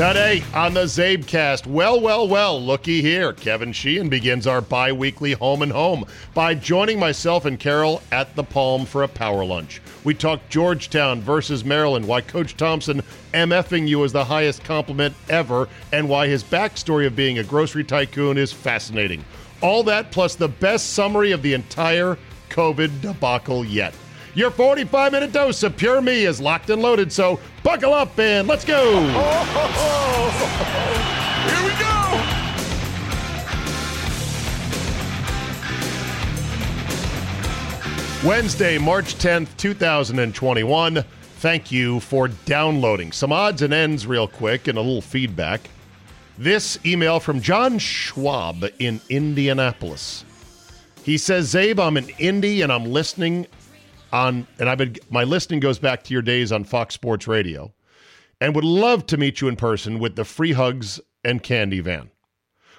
Today on the Czabecast, well, well, well, looky here. Kevin Sheehan begins our bi weekly home and home by joining myself and Carol at the Palm for a power lunch. We talk Georgetown versus Maryland, why Coach Thompson MFing you is the highest compliment ever, and why his backstory of being a grocery tycoon is fascinating. All that plus the best summary of the entire COVID debacle yet. Your 45 minute dose of pure me is locked and loaded, so buckle up and let's go. Here we go. Wednesday, March 10th, 2021. Thank you for downloading. Some odds and ends, real quick, and a little feedback. This email from John Schwab in Indianapolis. He says, Czabe, I'm in Indy and I'm listening on, and I've been, my listening goes back to your days on Fox Sports Radio, and would love to meet you in person with the free hugs and candy van.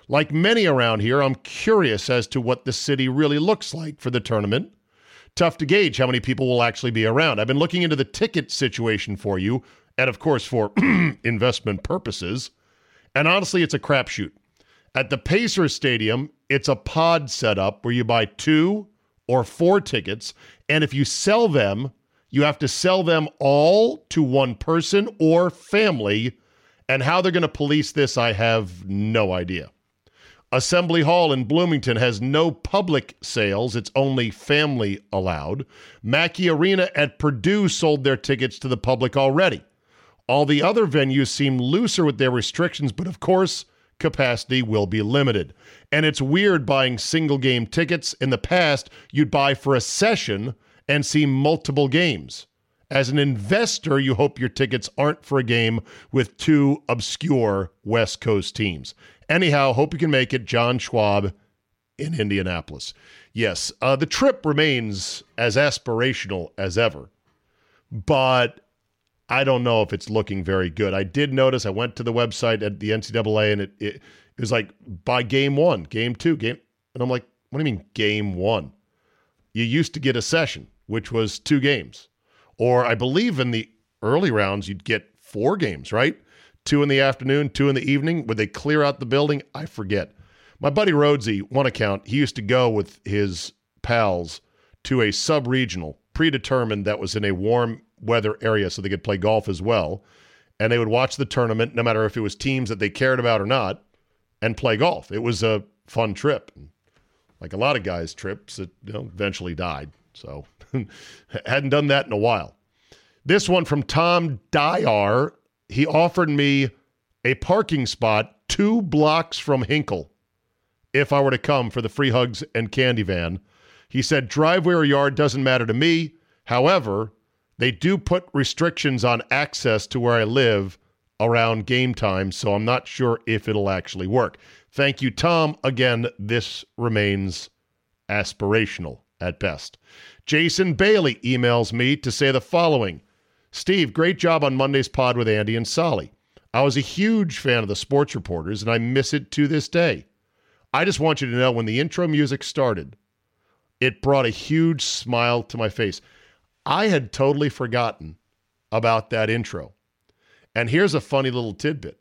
Like many around here, I'm curious as to what the city really looks like for the tournament tough to gauge how many people will actually be around. I've been looking into the ticket situation for you, and of course, for investment purposes. And honestly, it's a crapshoot. At the Pacers Stadium, it's a pod setup where you buy two or four tickets, and if you sell them, you have to sell them all to one person or family. And how they're going to police this, I have no idea. Assembly Hall in Bloomington has no public sales, it's only family allowed. Mackey Arena at Purdue sold their tickets to the public already. All the other venues seem looser with their restrictions, but of course, capacity will be limited. And it's weird buying single game tickets. In the past, you'd buy for a session and see multiple games. As an investor, you hope your tickets aren't for a game with two obscure West Coast teams. Anyhow, hope you can make it. John Schwab in Indianapolis. Yes, uh, the trip remains as aspirational as ever, but I don't know if it's looking very good. I did notice I went to the website at the NCAA and it, it, it was like by game one, game two, game. And I'm like, what do you mean game one? You used to get a session, which was two games. Or I believe in the early rounds, you'd get four games, right? two in the afternoon, two in the evening. Would they clear out the building? I forget. My buddy Rhodesy, one account, he used to go with his pals to a sub regional, predetermined that was in a warm weather area so they could play golf as well. And they would watch the tournament, no matter if it was teams that they cared about or not, and play golf. It was a fun trip. Like a lot of guys' trips, it you know, eventually died. So hadn't done that in a while. This one from Tom Dyer he offered me a parking spot two blocks from Hinkle if I were to come for the free hugs and candy van. He said, driveway or yard doesn't matter to me. However, they do put restrictions on access to where I live around game time, so I'm not sure if it'll actually work. Thank you, Tom. Again, this remains aspirational at best. Jason Bailey emails me to say the following Steve, great job on Monday's pod with Andy and Solly. I was a huge fan of the sports reporters, and I miss it to this day. I just want you to know when the intro music started, it brought a huge smile to my face. I had totally forgotten about that intro. And here's a funny little tidbit.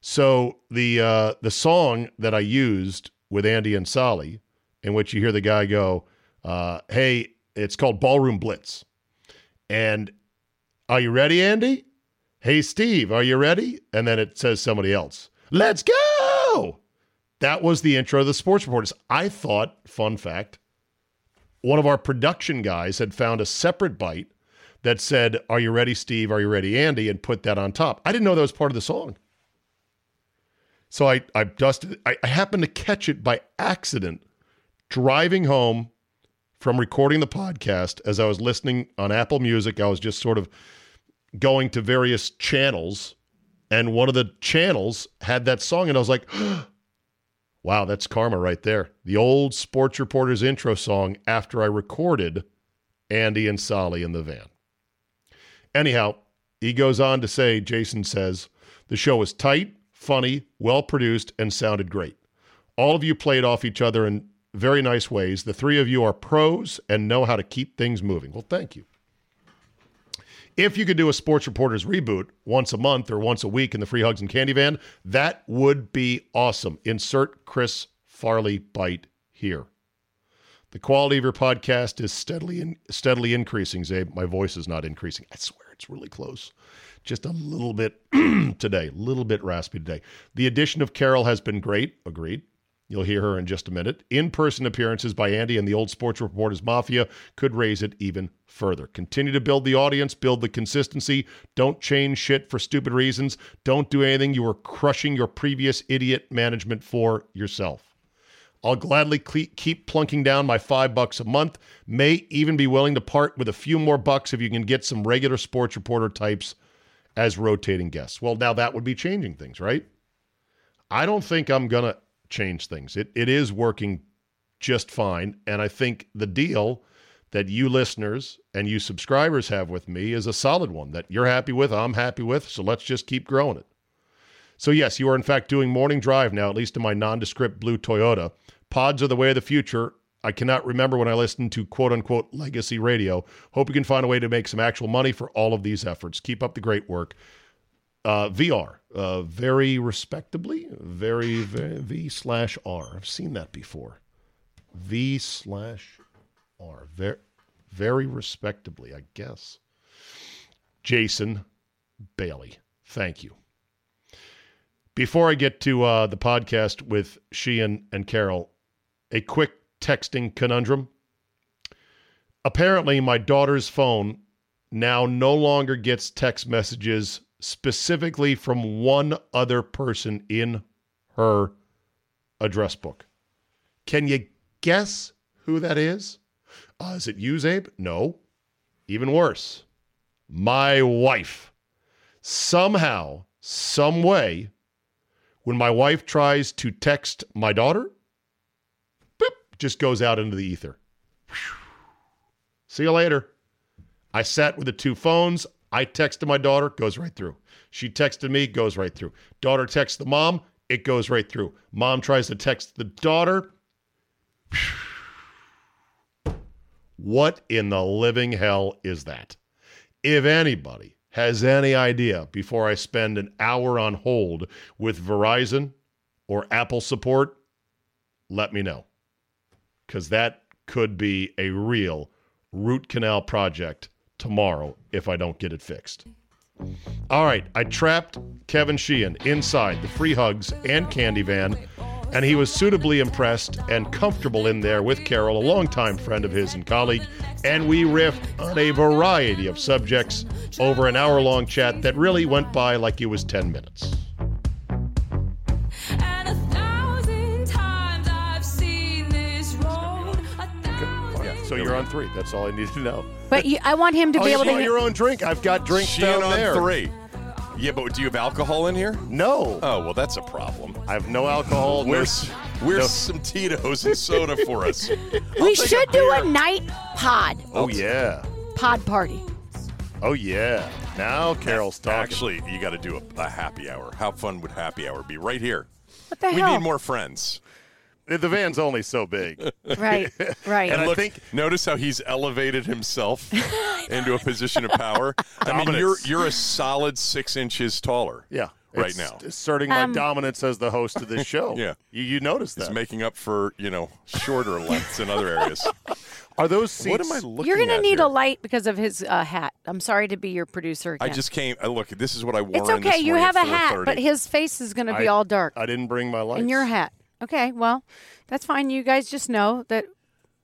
So the uh, the song that I used with Andy and Solly, in which you hear the guy go, uh, "Hey, it's called Ballroom Blitz," and are you ready, Andy? Hey, Steve, are you ready? And then it says somebody else. Let's go. That was the intro of the sports reporters. I thought, fun fact, one of our production guys had found a separate bite that said, Are you ready, Steve? Are you ready, Andy? and put that on top. I didn't know that was part of the song. So I, I dusted, I, I happened to catch it by accident driving home from recording the podcast as I was listening on Apple Music. I was just sort of going to various channels, and one of the channels had that song, and I was like, oh, wow, that's karma right there. The old Sports Reporters intro song after I recorded Andy and Solly in the van. Anyhow, he goes on to say, Jason says, the show was tight, funny, well produced, and sounded great. All of you played off each other in very nice ways. The three of you are pros and know how to keep things moving. Well, thank you. If you could do a Sports Reporters reboot once a month or once a week in the Free Hugs and Candy Van, that would be awesome. Insert Chris Farley bite here. The quality of your podcast is steadily in, steadily increasing, Czabe. My voice is not increasing. I swear it's really close. Just a little bit today, a little bit raspy today. The addition of Carol has been great. Agreed. You'll hear her in just a minute. In person appearances by Andy and the old Sports Reporters Mafia could raise it even further. Continue to build the audience, build the consistency. Don't change shit for stupid reasons. Don't do anything you were crushing your previous idiot management for yourself. I'll gladly keep plunking down my five bucks a month. May even be willing to part with a few more bucks if you can get some regular sports reporter types as rotating guests. Well, now that would be changing things, right? I don't think I'm going to change things. It it is working just fine, and I think the deal that you listeners and you subscribers have with me is a solid one that you're happy with, I'm happy with, so let's just keep growing it. So yes, you are in fact doing morning drive now, at least in my nondescript blue Toyota. Pods are the way of the future. I cannot remember when I listened to quote unquote legacy radio. Hope you can find a way to make some actual money for all of these efforts. Keep up the great work uh, VR, uh, very respectably, very, very V slash R. I've seen that before. V slash R, very, very respectably, I guess. Jason Bailey, thank you. Before I get to uh, the podcast with Sheehan and Carol, a quick texting conundrum. Apparently, my daughter's phone now no longer gets text messages specifically from one other person in her address book. Can you guess who that is? Uh, is it you, Czabe? No. Even worse, my wife. Somehow, some way, when my wife tries to text my daughter, boop, just goes out into the ether. See you later. I sat with the two phones. I texted my daughter, goes right through. She texted me, goes right through. Daughter texts the mom, it goes right through. Mom tries to text the daughter. What in the living hell is that? If anybody has any idea before I spend an hour on hold with Verizon or Apple support, let me know. Because that could be a real root canal project tomorrow if I don't get it fixed. All right, I trapped Kevin Sheehan inside the free hugs and candy van, and he was suitably impressed and comfortable in there with Carol, a longtime friend of his and colleague, and we riffed on a variety of subjects over an hour long chat that really went by like it was 10 minutes. So you're on three. That's all I need to know. But you, I want him to oh, be able to. you to. your own drink. I've got drinks She down on there. three. Yeah, but do you have alcohol in here? No, Oh, well, that's a problem. I have no alcohol. no- Where's where's no- some Tito's and soda for us? we should a do a night pod. Oh yeah. Pod party. Oh yeah. Now Carol's talking. Actually, you got to do a, a happy hour. How fun would happy hour be? Right here. What the hell? We hell? need more friends. The van's only so big. Right, right. And I Look, think- notice how he's elevated himself into a position of power. I mean, you're you're a solid six inches taller. Yeah. Right It's now. Asserting my Um, dominance as the host of this show. Yeah. You, you noticed It's that. making up for you know shorter lengths in other areas. Are those seats? what am I looking? You're gonna need here? a light because of his uh, hat. I'm sorry to be your producer I just came. Uh, look, this is what I wore. it's in okay. this You have a hat, but his face is gonna be I- all dark. I didn't bring my light. in your hat. Okay, well, that's fine. You guys just know that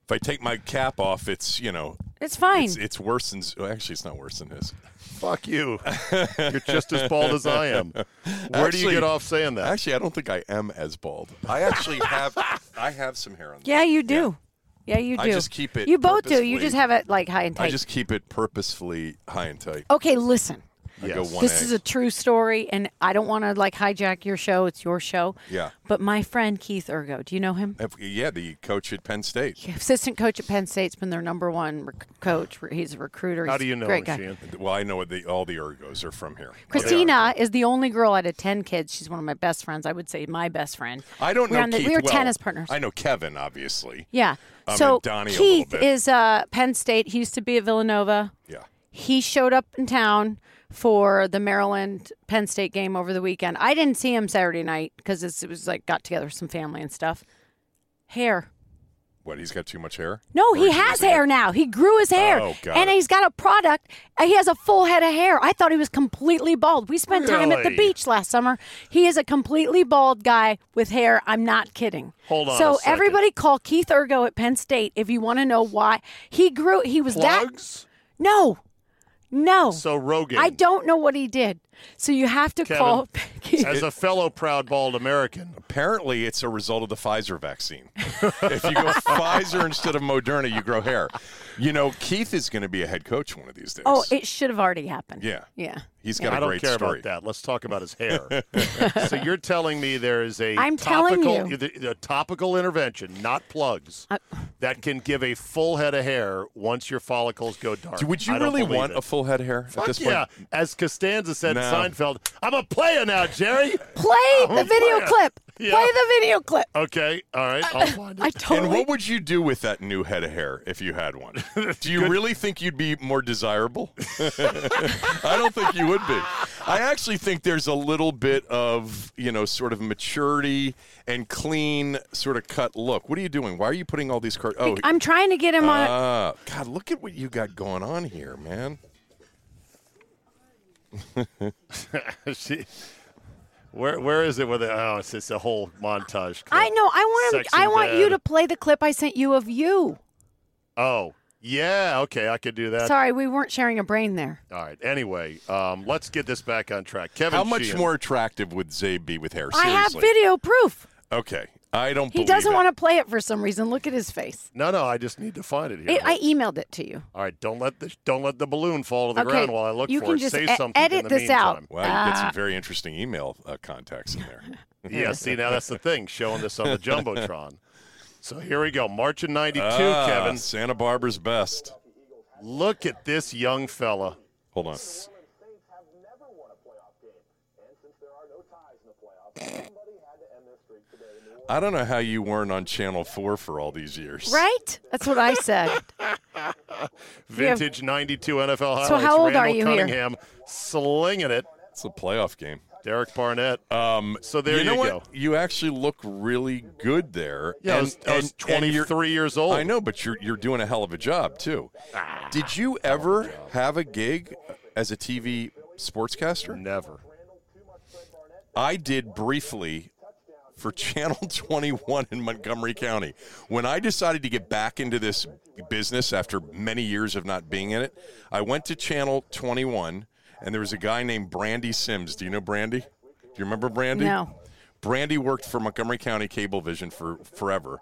if I take my cap off, it's you know, it's fine. it's, it's worse than. well, Actually, it's not worse than his. Fuck you. You're just as bald as I am. Where do you get off saying that? Actually, I don't think I am as bald. I actually have. I have some hair on. yeah, you do. Yeah, you do. I just keep it You both do. You just have it like high and tight. I just keep it purposefully high and tight. okay, listen. I go one This egg. is a true story, and I don't want to like hijack your show. It's your show. Yeah. But my friend Keith Urgo, do you know him? Yeah, the coach at Penn State. Assistant coach at Penn State's been their number one rec- coach. He's a recruiter. How do you know, Great guy. Sheehan? Well, I know the, all the Urgos are from here. Christina is the only girl out of ten kids. She's one of my best friends. I would say my best friend. I don't We're know on the- Keith we were well. tennis partners. I know Kevin, obviously. Yeah. Um, so and Donnie a little Keith bit. is uh, Penn State. He used to be at Villanova. Yeah. He showed up in town for the Maryland Penn State game over the weekend. I didn't see him Saturday night because it was like got together with some family and stuff. Hair. What? He's got too much hair. No, Or he has losing it? hair now. He grew his hair. Oh, got and it. he's got a product. uh, He has a full head of hair. I thought he was completely bald. We spent time at the beach last summer. He is a completely bald guy with hair. I'm not kidding. Hold on So second. everybody call Keith Urgo at Penn State if you want to know why he grew. He was that. No, no. So Rogan, I don't know what he did. So you have to Kevin, call. Keith. as a fellow proud bald American, Apparently, it's a result of the Pfizer vaccine. if you go Pfizer instead of Moderna, you grow hair. You know, Keith is going to be a head coach one of these days. oh, it should have already happened. yeah. Yeah. He's got I a don't great care story. about that. Let's talk about his hair. so you're telling me there is a I'm telling topical, you. a topical intervention, not plugs, uh, that can give a full head of hair once your follicles go dark. Would you really want it. a full head of hair at Fuck this yeah. point? As Costanza said No. Seinfeld, I'm a player now, Jerry. Play the video yeah. clip. Yeah. Play the video clip. Okay, all right, I'll find it. I totally. And what would you do with that new head of hair if you had one? Do you really think you'd be more desirable? I don't think you would be. I actually think there's a little bit of, you know, sort of maturity and clean sort of cut look. What are you doing? Why are you putting all these cards? Oh, I'm trying to get him on. ah, God, look at what you got going on here, man. She- where where is it? With it? Oh, it's just a whole montage. clip. I know. I want him. Sexy I want you to play the clip I sent you of you. Oh, yeah. Okay, I could do that. Sorry, we weren't sharing a brain there. All right. Anyway, um, let's get this back on track. Kevin, How much Sheehan. more attractive would Czabe be with hair? I have video proof. Okay. I don't He doesn't it. want to play it for some reason. Look at his face. No, no. I just need to find it here. It, I emailed it to you. All right. Don't let the don't let the balloon fall to the Okay, ground while I look you for can it. just Say e- something edit in the this out. meantime. Wow, you get Ah. some very interesting email uh, contacts in there. Yeah. See, now that's the thing. Showing this on the jumbotron. So here we go. March of '92, Ah, Kevin. Santa Barbara's best. Look at this young fella. Hold on. Saints I don't know how you weren't on Channel 4 for all these years. Right? That's what I said. Vintage '92 NFL highlights. So how old Randall are you here? Cunningham slinging it. It's a playoff game. Derek Barnett. Um, So there you know you what? go. You actually look really good there. Yeah, I And- was, I was and- and 23 years old. I know, but you're you're doing a hell of a job too. Ah, Did you ever have a gig as a TV sportscaster? Never. I did briefly for Channel 21 in Montgomery County. When I decided to get back into this business after many years of not being in it, I went to Channel 21 and there was a guy named Brandy Sims. Do you know Brandy? Do you remember Brandy? No. Brandy worked for Montgomery County Cablevision for forever.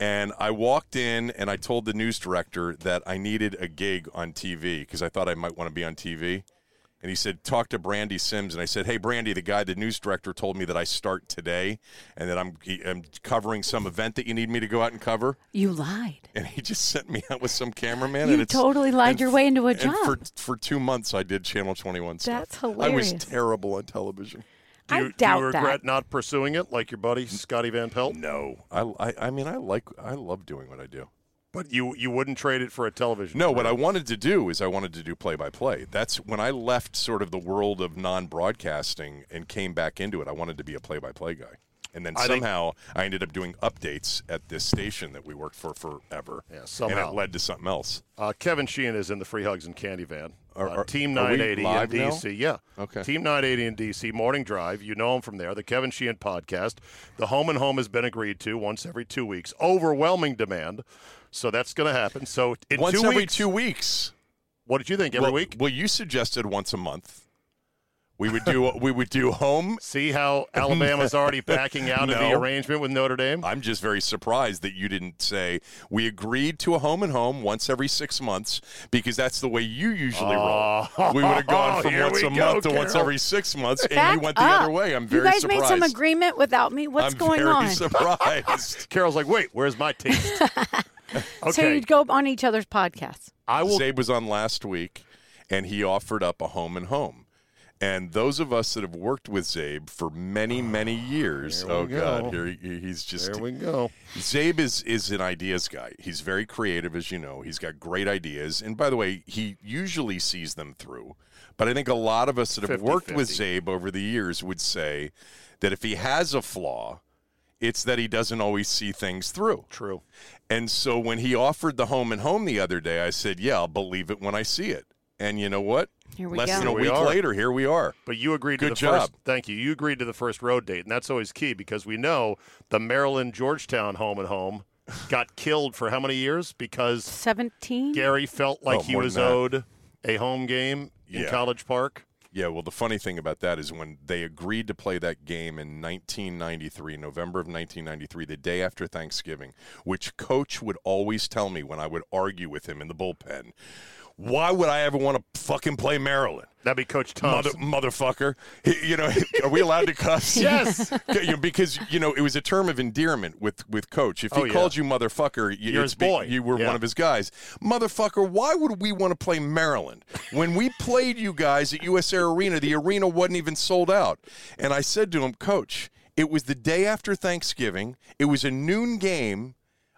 And I walked in and I told the news director that I needed a gig on TV because I thought I might want to be on TV. And he said, talk to Brandy Sims. And I said, hey, Brandy, the guy, the news director, told me that I start today and that I'm, he- I'm covering some event that you need me to go out and cover. You lied. And he just sent me out with some cameraman. You and it's, totally lied and your f- way into a and job. For, for two months, I did Channel 21 stuff. That's hilarious. I was terrible on television. Do you, I doubt do you that. regret not pursuing it like your buddy Scotty Van Pelt? No, I, I, I mean, I like, I love doing what I do. But you you wouldn't trade it for a television. No, what. I wanted to do is I wanted to do play by play. That's when I left sort of the world of non broadcasting and came back into it. I wanted to be a play by play guy. And then I think- somehow I ended up doing updates at this station that we worked for forever. Yeah, And somehow. it led to something else. Uh, Kevin Sheehan is in the Free Hugs and Candy Van. Are- Uh, are- Team are we 980 in live now? DC. Yeah. Okay. Team 980 in DC, Morning Drive. You know him from there. The Kevin Sheehan podcast. The Home and Home has been agreed to once every two weeks. Overwhelming demand. So that's going to happen. So in once two every weeks, two weeks. what did you think? Every well, week? Well, you suggested once a month. We would do we would do home. See how Alabama's already backing out of the arrangement with Notre Dame? I'm just very surprised that you didn't say we agreed to a home and home once every six months because that's the way you usually roll. Oh, We would have gone from once a go, month to once every six months, and Back you went the up. other way. I'm very surprised. You guys surprised. made some agreement without me. What's I'm going very on? surprised. Carol's like, wait, where's my taste? So you'd go on each other's podcasts. I will Czabe was on last week, and he offered up a home and home. And those of us that have worked with Czabe for many, many years, Here we oh go. God, here he, he's just There we go. Czabe is is an ideas guy. He's very creative, as you know. He's got great ideas, and by the way, he usually sees them through. But I think a lot of us that have worked with 50-50. Czabe over the years would say that if he has a flaw, it's that he doesn't always see things through. True. And so when he offered the home and home the other day, I said, "Yeah, I'll believe it when I see it." And you know what? Here we Less go. than a we week are. later, here we are. But you agreed to the job. first. Thank you. You agreed to the first road date, and that's always key because we know the Maryland Georgetown home and home got killed for how many years because 17? Gary felt like Oh, he more was than that. owed a home game in Yeah. College Park. Yeah, well, the funny thing about that is when they agreed to play that game in 1993, November of 1993, the day after Thanksgiving, which coach would always tell me when I would argue with him in the bullpen, why would I ever want to fucking play Maryland? That'd be Coach Mother, motherfucker. He- you know, are we allowed to cuss? Yes. You know, because you know it was a term of endearment with with coach. If he Oh, yeah. called you motherfucker, you, You're his boy. You were Yeah. one of his guys. Motherfucker, why would we want to play Maryland when we played you guys at US Air Arena? The arena wasn't even sold out. And I said to him, Coach, it was the day after Thanksgiving. It was a noon game.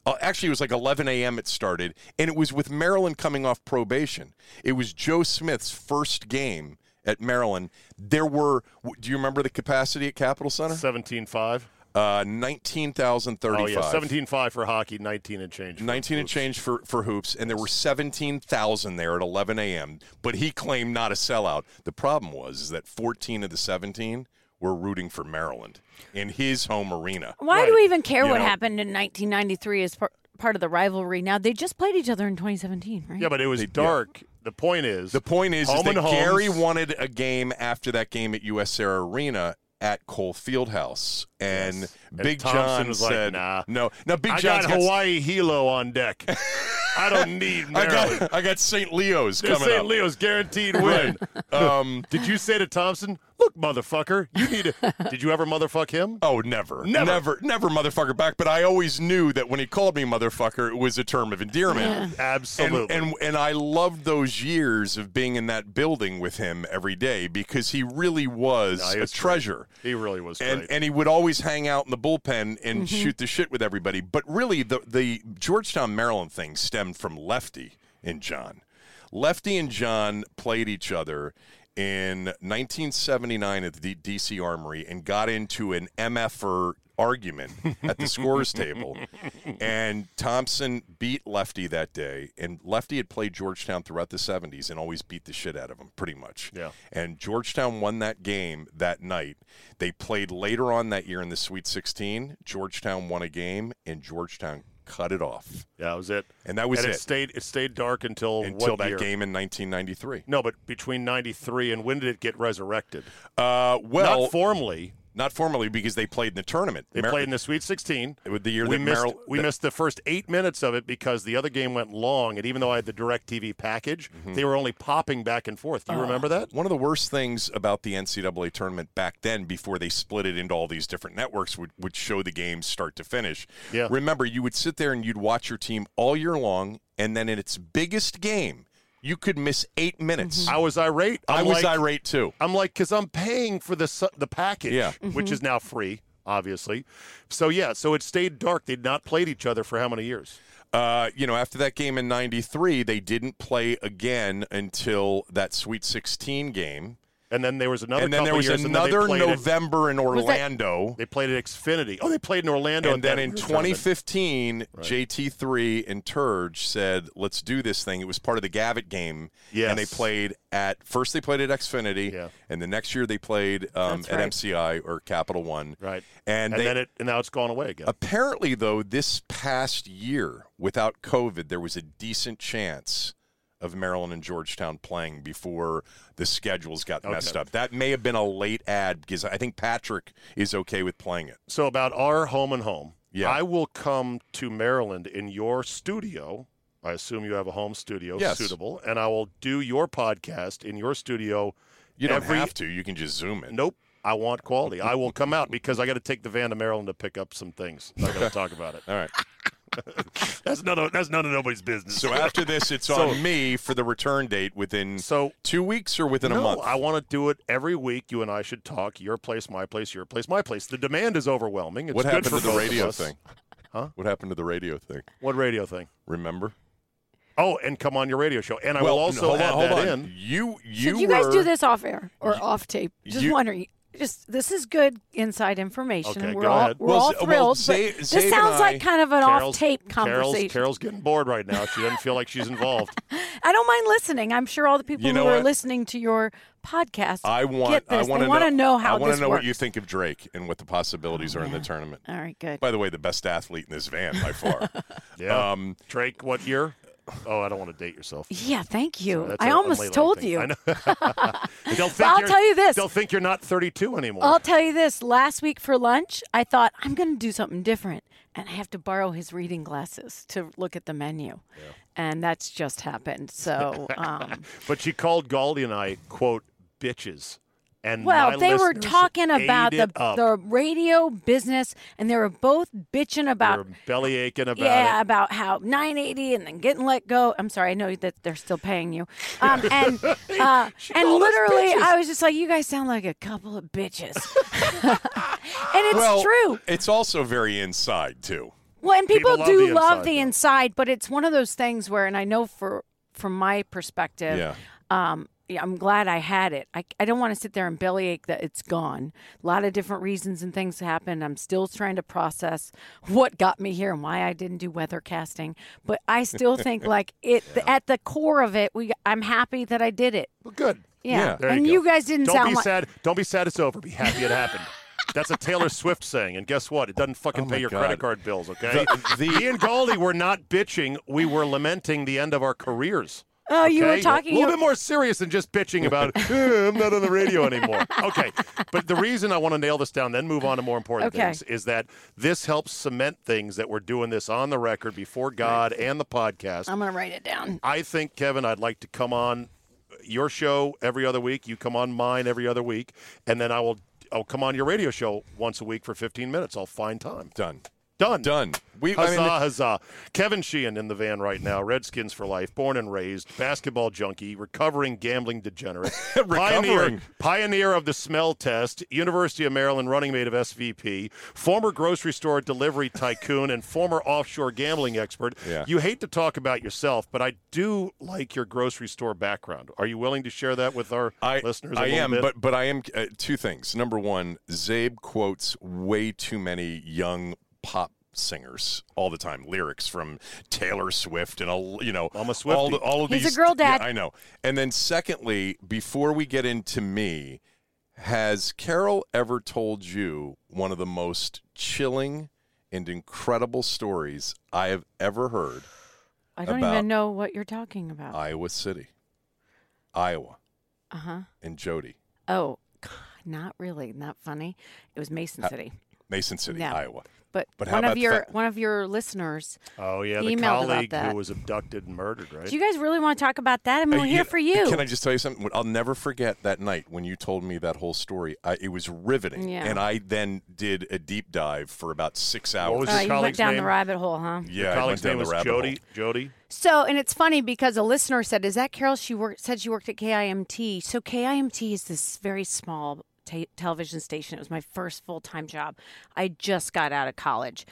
Uh, actually, it was like 11 a.m. It started, and it was with Maryland coming off probation. It was Joe Smith's first game at Maryland. There were. Do you remember the capacity at Capitol Center? 17-5. Uh, 19,035. Oh, yeah. 17-5 for hockey, 19 and change. for 19 and hoops. change for, for hoops, and there were 17,000 there at 11 a.m. But he claimed not a sellout. The problem was is that 14 of the 17 were rooting for Maryland in his home arena. Why Right. do we even care You what know- happened in 1993 as par- part of the rivalry? Now they just played each other in 2017, right? Yeah, but it was They- dark. The point is, The point is, is that and Gary wanted a game after that game at US Air Arena at Cole Fieldhouse, and Yes. And Big Thompson John was like, said, "Nah. "No, no." Big I John's got Hawaii Hilo on deck. I don't need I Maryland. got, I got St. Leo's There's coming St. Leo's guaranteed win. Um, Did you say to Thompson, "Look, motherfucker, you need to"? Did you ever motherfuck him? Oh, never. Never. Never, never motherfucker back. But I always knew that when he called me motherfucker, it was a term of endearment. And, Absolutely. and and I loved those years of being in that building with him every day because he really was No, he a was great. treasure. he really was great. And and he would always hang out in the bullpen and mm-hmm. shoot the shit with everybody. But really, the the Georgetown Maryland thing stemmed from Lefty and John. Lefty and John played each other in 1979 at the D- DC Armory and got into an MFer argument at the scores table. And Thompson beat Lefty that day. And Lefty had played Georgetown throughout the 70s and always beat the shit out of him, pretty much. Yeah. And Georgetown won that game that night. They played later on that year in the Sweet 16. Georgetown won a game, and Georgetown cut it off. yeah, that was it. And that was and it. it stayed. It stayed dark until Until what that year? game in 1993. No, but between '93 and when did it get resurrected? Uh, well, Not formally. Not formally because they played in the tournament. They Mar- played in the Sweet 16. with the year we that missed, Maryland. we missed the first eight minutes of it because the other game went long, and even though I had the DirecTV package, Mm-hmm. they were only popping back and forth. Do you remember that? One of the worst things about the NCAA tournament back then, before they split it into all these different networks, would, would show the games start to finish. Yeah. Remember, you would sit there and you'd watch your team all year long, and then in its biggest game, you could miss eight minutes. I was irate. I I'm was like, irate too. I'm like, because I'm paying for the su- the package, Yeah. which is now free, obviously. So yeah, so it stayed dark. They'd not played each other for how many years? Uh, you know, after that game in '93, they didn't play again until that Sweet 16 game, And then there was another. and then there was years, and then they another played at- November in Orlando. They played at Xfinity. Oh, they played in Orlando. and at then in tournament. 2015, JT3 and Turge said, "Let's do this thing." It was part of the Gavitt game, and they played at first. They played at Xfinity, Yeah. and the next year they played um, That's at. MCI or Capital One. right? and, And they, then it, and now it's gone away again. apparently though this past year without COVID, there was a decent chance of Maryland and Georgetown playing before the schedules got messed up. That may have been a late ad because I think Patrick is okay with playing it. So about our home and home. Yeah. I will come to Maryland in your studio. I assume you have a home studio Yes. suitable, and I will do your podcast in your studio. You don't every, have to. You can just zoom in. Nope. I want quality. I will come out because I got to take the van to Maryland to pick up some things. I got to talk about it. All right. That's none of that's none of nobody's business. So after this, it's So- on me for the return date within So two weeks or within no, a month. I want to do it every week. You and I should talk. Your place, my place, your place, my place. The demand is overwhelming. It's what good happened for to the radio thing? Huh? What happened to the radio thing? What radio thing? Remember? Oh, and come on your radio show. And I well, will also hold add on, hold that on. in. You, you Should you guys do this off air or off tape? Just you- wondering. Just this is good inside information. Okay, we're go all ahead. we're Well, all Z- well, thrilled. Czabe- but this and sounds I- like kind of an Carol's- off-tape conversation. Carol's getting bored right now. She doesn't feel like she's involved. I don't mind listening. I'm sure all the people You know who are listening to your podcast I want. get this. I want to want to know how I want to know works. what you think of Drake and what the possibilities are in the tournament. All right, good. By the way, the best athlete in this van by far. Yeah. um, Drake, what year? Oh, I don't want to date yourself. Yeah, thank you. That's I a- a almost late told you. I know. they'll think I'll tell you this. They'll think you're not 32 anymore. I'll tell you this. Last week for lunch, I thought I'm going to do something different, and I have to borrow his reading glasses to look at the menu, and that's just happened. So, um, but she called Galdi and I, quote, bitches. And well, my they were talking about the up. the radio business, and they were both bitching about were belly aching about yeah, it. about how 980 and then getting let go. I'm sorry, I know that they're still paying you. Um, and uh, and literally. I was just like, you guys sound like a couple of bitches. and it's well, true. It's also very inside too. Well, and people, People love do the love inside, the inside, but it's one of those things where, and I know for from my perspective, Yeah. um, yeah, I'm glad I had it. I, I don't want to sit there and bellyache that it's gone. A lot of different reasons and things happened. I'm still trying to process what got me here and why I didn't do weather casting. But I still think like it at the core of it, we I'm happy that I did it. Well, good. Yeah, Yeah. There and you, you, guys didn't Don't sound be like sad. Don't be sad it's over. Be happy it happened. That's a Taylor Swift saying, and guess what? It doesn't fucking Oh pay your God. credit card bills. Okay. The- the- Me and Galdi were not bitching. We were lamenting the end of our careers. Oh, you were talking- a little bit more serious than just bitching about "Eh, I'm not on the radio anymore. Okay, but the reason I want to nail this down, then move on to more important Okay. things, is that this helps cement things that we're doing this on the record before God and the podcast. I'm gonna write it down. I think, Kevin, I'd like to come on your show every other week. You come on mine every other week, and then I will. I'll come on your radio show once a week for 15 minutes. I'll find time. Done. Done. Done. We. Huzzah, I mean, huzzah. Kevin Sheehan in the van right now, Redskins for life, born and raised, basketball junkie, recovering gambling degenerate, pioneer, Recovering. pioneer of the smell test, University of Maryland running mate of SVP, former grocery store delivery tycoon, and former offshore gambling expert. Yeah. You hate to talk about yourself, but I do like your grocery store background. Are you willing to share that with our I, listeners? I am, bit? but but I am uh, two things. Number one, Czabe quotes way too many young pop singers all the time. Lyrics from Taylor Swift and all you know I'm a all the, Swiftie. all of He's a these. girl dad. Yeah, I know. And then secondly, before we get into me, has Carol ever told you one of the most chilling and incredible stories I have ever heard? I don't even know what you're talking about. Iowa City, Iowa, Uh huh. and Jodi. Oh God, not really. Not funny. It was Mason City. Mason City, No. Iowa. But, But one of your fa- one of your listeners. Oh yeah, the Emailed about colleague that. who was abducted and murdered, right? Do you guys really want to talk about that? I mean, we're you here for you. Can I just tell you something? I'll never forget that night when you told me that whole story. I, it was riveting, Yeah. and I then did a deep dive for about six hours. was Uh, your you went colleague's down the rabbit hole, huh? yeah, Your I colleague's went down name the was Jodi. hole. Jodi. So, and it's funny because a listener said, "Is that Carol? She worked said she worked at KIMT." So KIMT is this very small ta television station. It was my first full time job. I just got out of college,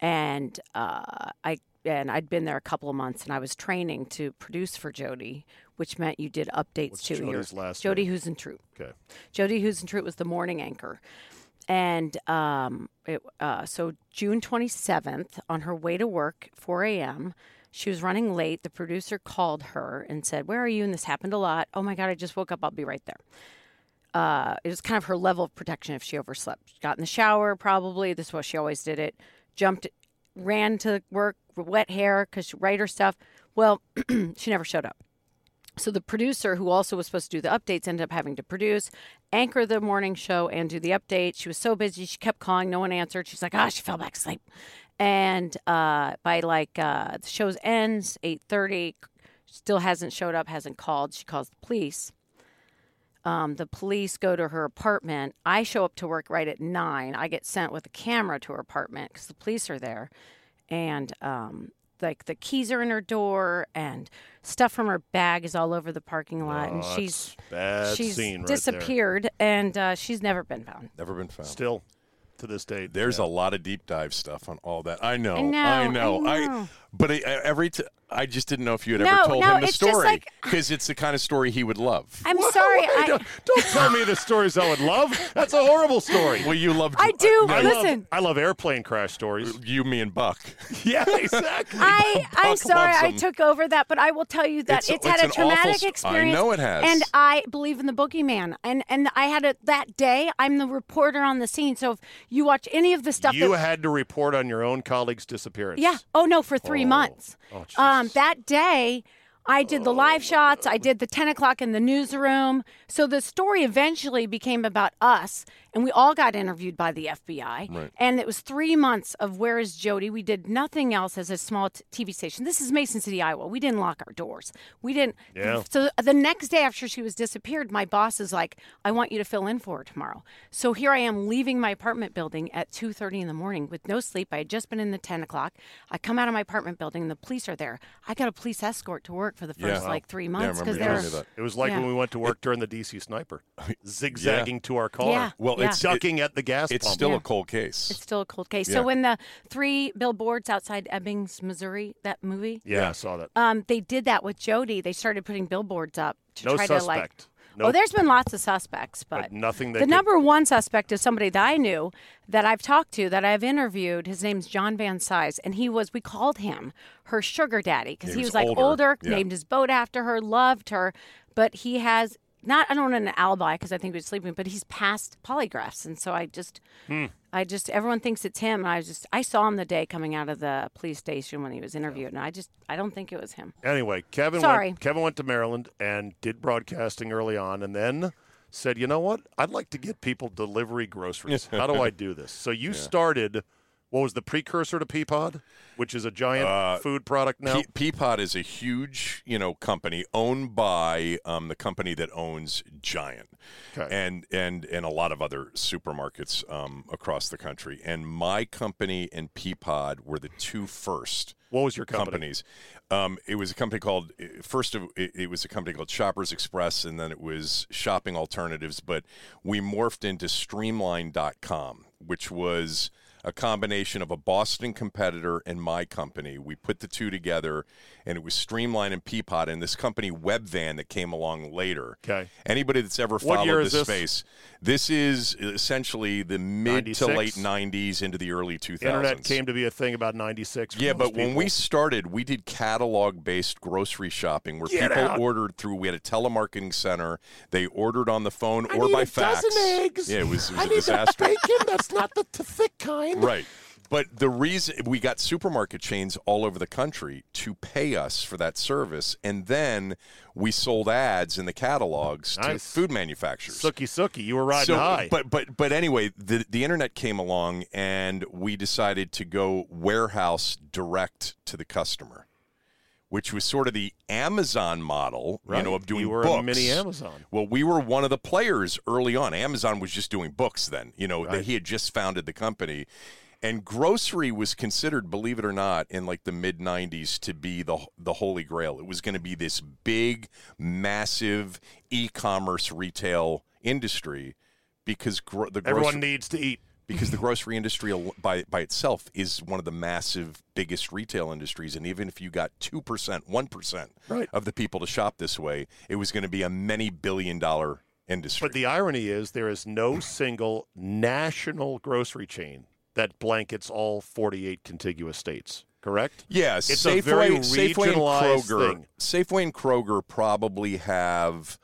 and uh, I and I'd been there a couple of months, and I was training to produce for Jodi, which meant you did updates What's to your Jodi's last Jodi name? Huisentruit. Okay. Jodi Huisentruit was the morning anchor. And um, it, uh, so June 27th, on her way to work, 4 a.m., she was running late. The producer called her and said, Where are you? And this happened a lot. Oh my God, I just woke up. I'll be right there. Uh, it was kind of her level of protection if she overslept. She got in the shower, probably. This is what she always did it. Jumped, ran to work, wet hair because she write her stuff. Well, she never showed up. So the producer, who also was supposed to do the updates, ended up having to produce, anchor the morning show, and do the update. She was so busy, she kept calling, no one answered. She's like, ah, she fell back asleep. And uh, by like uh, the show's ends, eight thirty, still hasn't showed up, hasn't called. She calls the police. Um, the police go to her apartment. I show up to work right at nine. I get sent with a camera to her apartment because the police are there, and um, like the keys are in her door, and stuff from her bag is all over the parking lot, and Oh, she's bad she's scene right there. disappeared, and uh, she's never been found. Never been found. Still, to this day, There's yeah. a lot of deep dive stuff on all that. I know. I know, I know. know. But I, every t- I just didn't know if you had No, ever told no, him the it's just story like- because it's the kind of story he would love. I'm sorry. Wait, I, don't, don't tell me the stories I would love. That's a horrible story. well, you loved. I do. I Listen. love, I love airplane crash stories. You, me, and Buck. yeah, exactly. I, I'm sorry I took over that, but I will tell you that It's- it's, had it's a traumatic st- I experience. know it has. And I believe in the boogeyman. And and I had it that day. I'm the reporter on the scene. So if you watch any of the stuff you that had to report on your own colleague's disappearance. yeah. Oh no, for three Oh. months. Oh, um, that day, I did the live shots. I did the ten o'clock in the newsroom. So the story eventually became about us, and we all got interviewed by the FBI. Right. And it was three months of Where Is Jodi? We did nothing else as a small t- TV station. This is Mason City, Iowa. We didn't lock our doors. We didn't. Yeah. So the next day after she was disappeared, my boss is like, "I want you to fill in for her tomorrow." So here I am leaving my apartment building at two thirty in the morning with no sleep. I had just been in the ten o'clock. I come out of my apartment building and the police are there. I got a police escort to work for the first Yeah. like three Yeah, months because you they're telling me that. It was like Yeah. when we went to work during the DC sniper, zigzagging to our car. Yeah. Well, Yeah. it's ducking at the gas it's pump. still Yeah. a cold case. it's still a cold case. Yeah. So when the three billboards outside Ebbings, Missouri, that movie, yeah, Yeah. I saw that. um, they did that with Jodi. They started putting billboards up to No try to like. suspect. Oh, there's been lots of suspects, but, but nothing that the could- number one suspect is somebody that I knew that I've talked to that I've interviewed. His name's John Vansice, and he was we called him her sugar daddy because he he was, was like older. Yeah. named his boat after her, loved her, but he has not I don't want an alibi because I think he was sleeping, but he's passed polygraphs, and so I just. Hmm. I just everyone thinks it's him, and I was just I saw him the day coming out of the police station when he was interviewed, and I just I don't think it was him. Anyway, Kevin Sorry. went Kevin went to Maryland and did broadcasting early on and then said, "You know what? I'd like to get people delivery groceries. How do I do this?" So you started what was the precursor to Peapod, which is a giant Uh, food product now? Pe- Peapod is a huge, you know, company owned by um, the company that owns Giant, Okay. and and and a lot of other supermarkets um, across the country. And my company and Peapod were the two first what was your company? companies. Um, it was a company called first of it, it was a company called Shoppers Express, and then it was Shopping Alternatives. But we morphed into Streamline.com, which was a combination of a Boston competitor and my company. We put the two together, and it was Streamline and Peapod, and this company Webvan that came along later. Okay. Anybody that's ever followed this this? space, this is essentially the mid 96? to late '90s into the early 2000s. Internet came to be a thing about 96. Yeah, but when we started, we did catalog based grocery shopping where Get people out. ordered through. We had a telemarketing center. They ordered on the phone I or by fax. Yeah, it was, it was I a need disaster. bacon. That's not the thick kind. Right. But the reason we got supermarket chains all over the country to pay us for that service, and then we sold ads in the catalogs Nice. to food manufacturers. Sookie Sookie, you were riding So, high. but but but anyway, the the internet came along, and we decided to go warehouse direct to the customer, which was sort of the Amazon model, you know, of doing You were a books. mini Amazon. Well, we were one of the players early on. Amazon was just doing books then. You know, Right. he had just founded the company. And grocery was considered, believe it or not, in like the mid '90s to be the the holy grail. It was going to be this big, massive e-commerce retail industry because gro- the grocery, Everyone needs to eat. Because the grocery industry by by itself is one of the massive biggest retail industries and even if you got 2% 1% Right. of the people to shop this way it was going to be a many billion dollar industry But the irony is, there is no single national grocery chain that blankets all 48 contiguous states. Correct? yeah It's a Safeway, very Safeway and Kroger thing. Safeway and Kroger probably have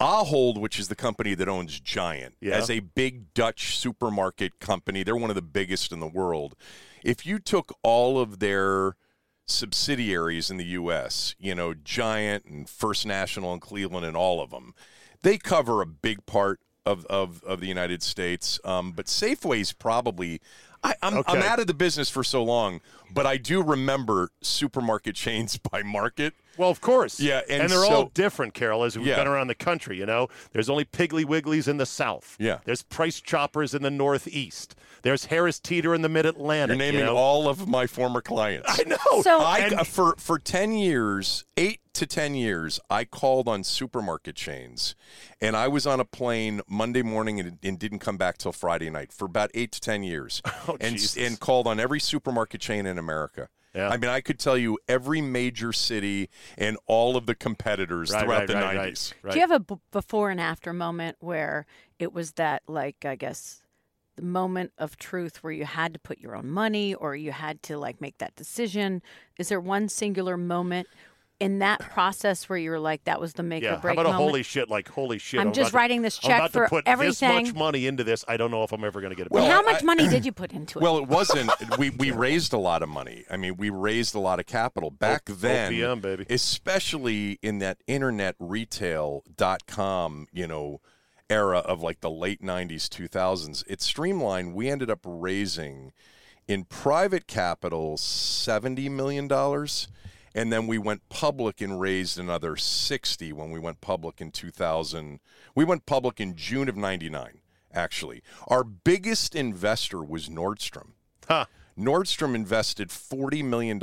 Ahold, which is the company that owns Giant, Yeah. as a big Dutch supermarket company, they're one of the biggest in the world. If you took all of their subsidiaries in the U.S., you know, Giant and First National and Cleveland and all of them, they cover a big part of, of, of the United States. Um, but Safeway's probably. I, I'm, I'm Okay. out of the business for so long, but I do remember supermarket chains by market. Well, of course. Yeah, and they're all different, Carol, as we've Yeah. been around the country. You know, there's only Piggly Wigglies in the South. Yeah. There's Price Choppers in the Northeast. There's Harris Teeter in the Mid Atlantic. You're naming you know? all of my former clients. I know. So- I And- uh, for for ten years, eight to ten years, I called on supermarket chains, and I was on a plane Monday morning and, and didn't come back till Friday night for about eight to ten years, Oh, and Jesus. and called on every supermarket chain in America. Yeah. I mean, I could tell you every major city and all of the competitors right, throughout right, the right, 90s. Right, Do you have a b- before and after moment where it was that, like, I guess, the moment of truth where you had to put your own money or you had to, like, make that decision? Is there one singular moment in that process where you were like, that was the make yeah. or How break about a holy shit? Like holy shit! I'm just about to- writing this I'm check about for to put everything. this much money into this. I don't know if I'm ever going to get it Well, and back. how much I- money did you put into it? Well, it wasn't. we we raised a lot of money. I mean, we raised a lot of capital back O- then. OPM, baby. especially in that internet retail dot com, you know, era of like the late '90s, 2000s. It streamlined. We ended up raising in private capital seventy million dollars. And then we went public and raised another 60 when we went public in 2000. We went public in June of 99, actually. Our biggest investor was Nordstrom. Huh. Nordstrom invested $40 million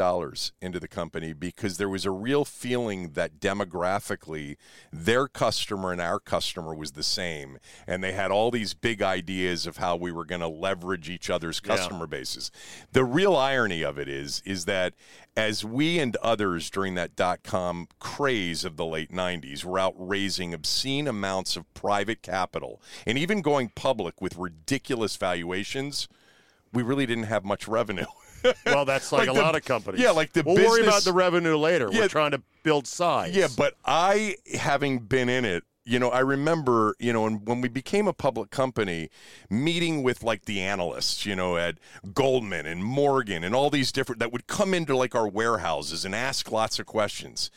into the company because there was a real feeling that demographically their customer and our customer was the same. And they had all these big ideas of how we were going to leverage each other's Yeah. customer bases. The real irony of it is, is that as we and others during that dot com craze of the late 90s were out raising obscene amounts of private capital and even going public with ridiculous valuations, we really didn't have much revenue. Well, that's like, Like a the- lot of companies. yeah, like the We'll worry about the revenue later. Yeah. We're trying to build size. Yeah, but I, having been in it, you know, I remember, you know, and when we became a public company, meeting with like the analysts, you know, at Goldman and Morgan and all these different that would come into like our warehouses and ask lots of questions.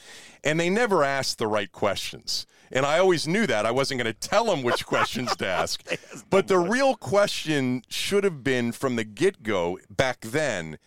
And they never asked the right questions. And I always knew that. I wasn't going to tell them which questions to ask. But the real question should have been from the get go back then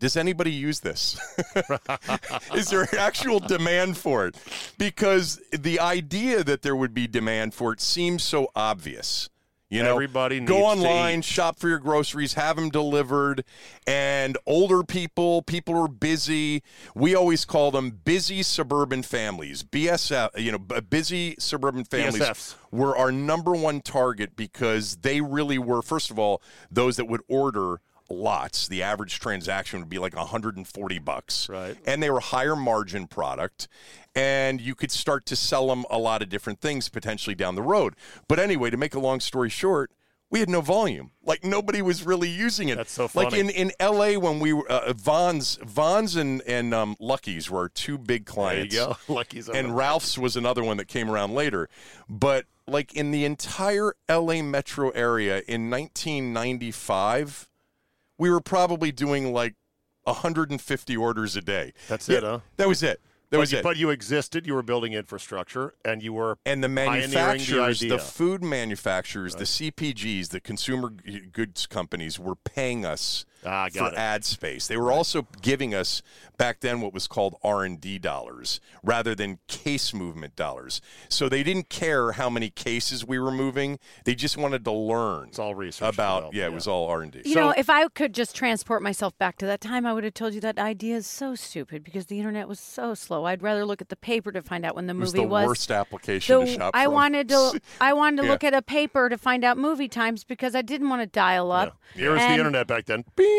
does anybody use this? Is there actual demand for it? Because the idea that there would be demand for it seems so obvious. You know, Everybody go online, shop for your groceries, have them delivered, and older people, people who are busy. We always call them busy suburban families. BSF, you know, busy suburban families BSFs. were our number one target because they really were. First of all, those that would order lots. The average transaction would be like 140 bucks. Right. And they were higher margin product and you could start to sell them a lot of different things potentially down the road. But anyway, to make a long story short, we had no volume. Like nobody was really using it. That's so funny. Like in, in LA when we were uh, Vons Vons and and um, Lucky's were our two big there you clients go. Lucky's and Ralph's was another one that came around later. But like in the entire LA metro area in 1995, we were probably doing like 150 orders a day. That's Yeah, it, huh? That was it. That but was you, it. But you existed. You were building infrastructure, and you were and the manufacturers, the, the, food manufacturers, the CPGs, the consumer goods companies were paying us Ah, for it. ad space. They were also giving us back then what was called R&D dollars rather than case movement dollars. So they didn't care how many cases we were moving. They just wanted to learn It's all research about development, yeah, it was all R&D. You So- know, if I could just transport myself back to that time, I would have told you that idea is so stupid because the internet was so slow. I'd rather look at the paper to find out when the It was movie the was. worst application So to shop I from. wanted to I wanted to Yeah. look at a paper to find out movie times because I didn't want to dial up. Here was the internet back then. Beep, boom.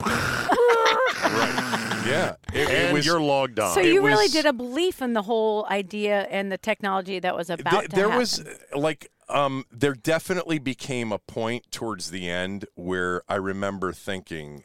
Right. Yeah. It, it was you're logged on. So It you really did a belief in the whole idea and the technology that was about Th- to there happen. was like um there definitely became a point towards the end where I remember thinking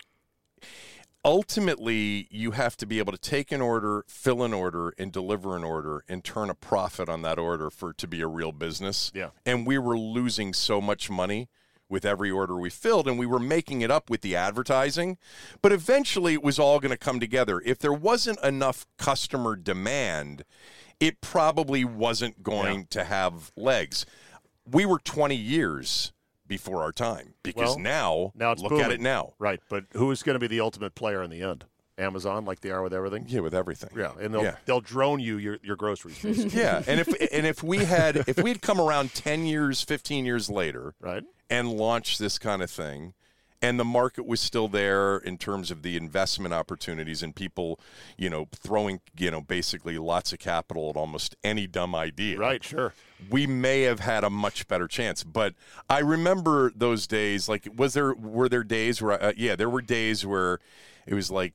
ultimately you have to be able to take an order, fill an order and deliver an order and turn a profit on that order for it to be a real business. Yeah. And we were losing so much money with every order we filled and we were making it up with the advertising. But eventually it was all going to come together. If there wasn't enough customer demand it probably wasn't going to have legs. We were 20 years before our time because Well, now, now it's look booming. at it now. Right, but who is going to be the ultimate player in the end? Amazon, like they are with everything. yeah with everything Yeah, and they'll yeah. they'll drone you your your groceries, yeah and if and if we had if we had come around 10 years 15 years later right? and launched this kind of thing and the market was still there in terms of the investment opportunities and people you know throwing you know basically lots of capital at almost any dumb idea Right, sure. we may have had a much better chance but i remember those days like was there were there days where uh, yeah there were days where it was like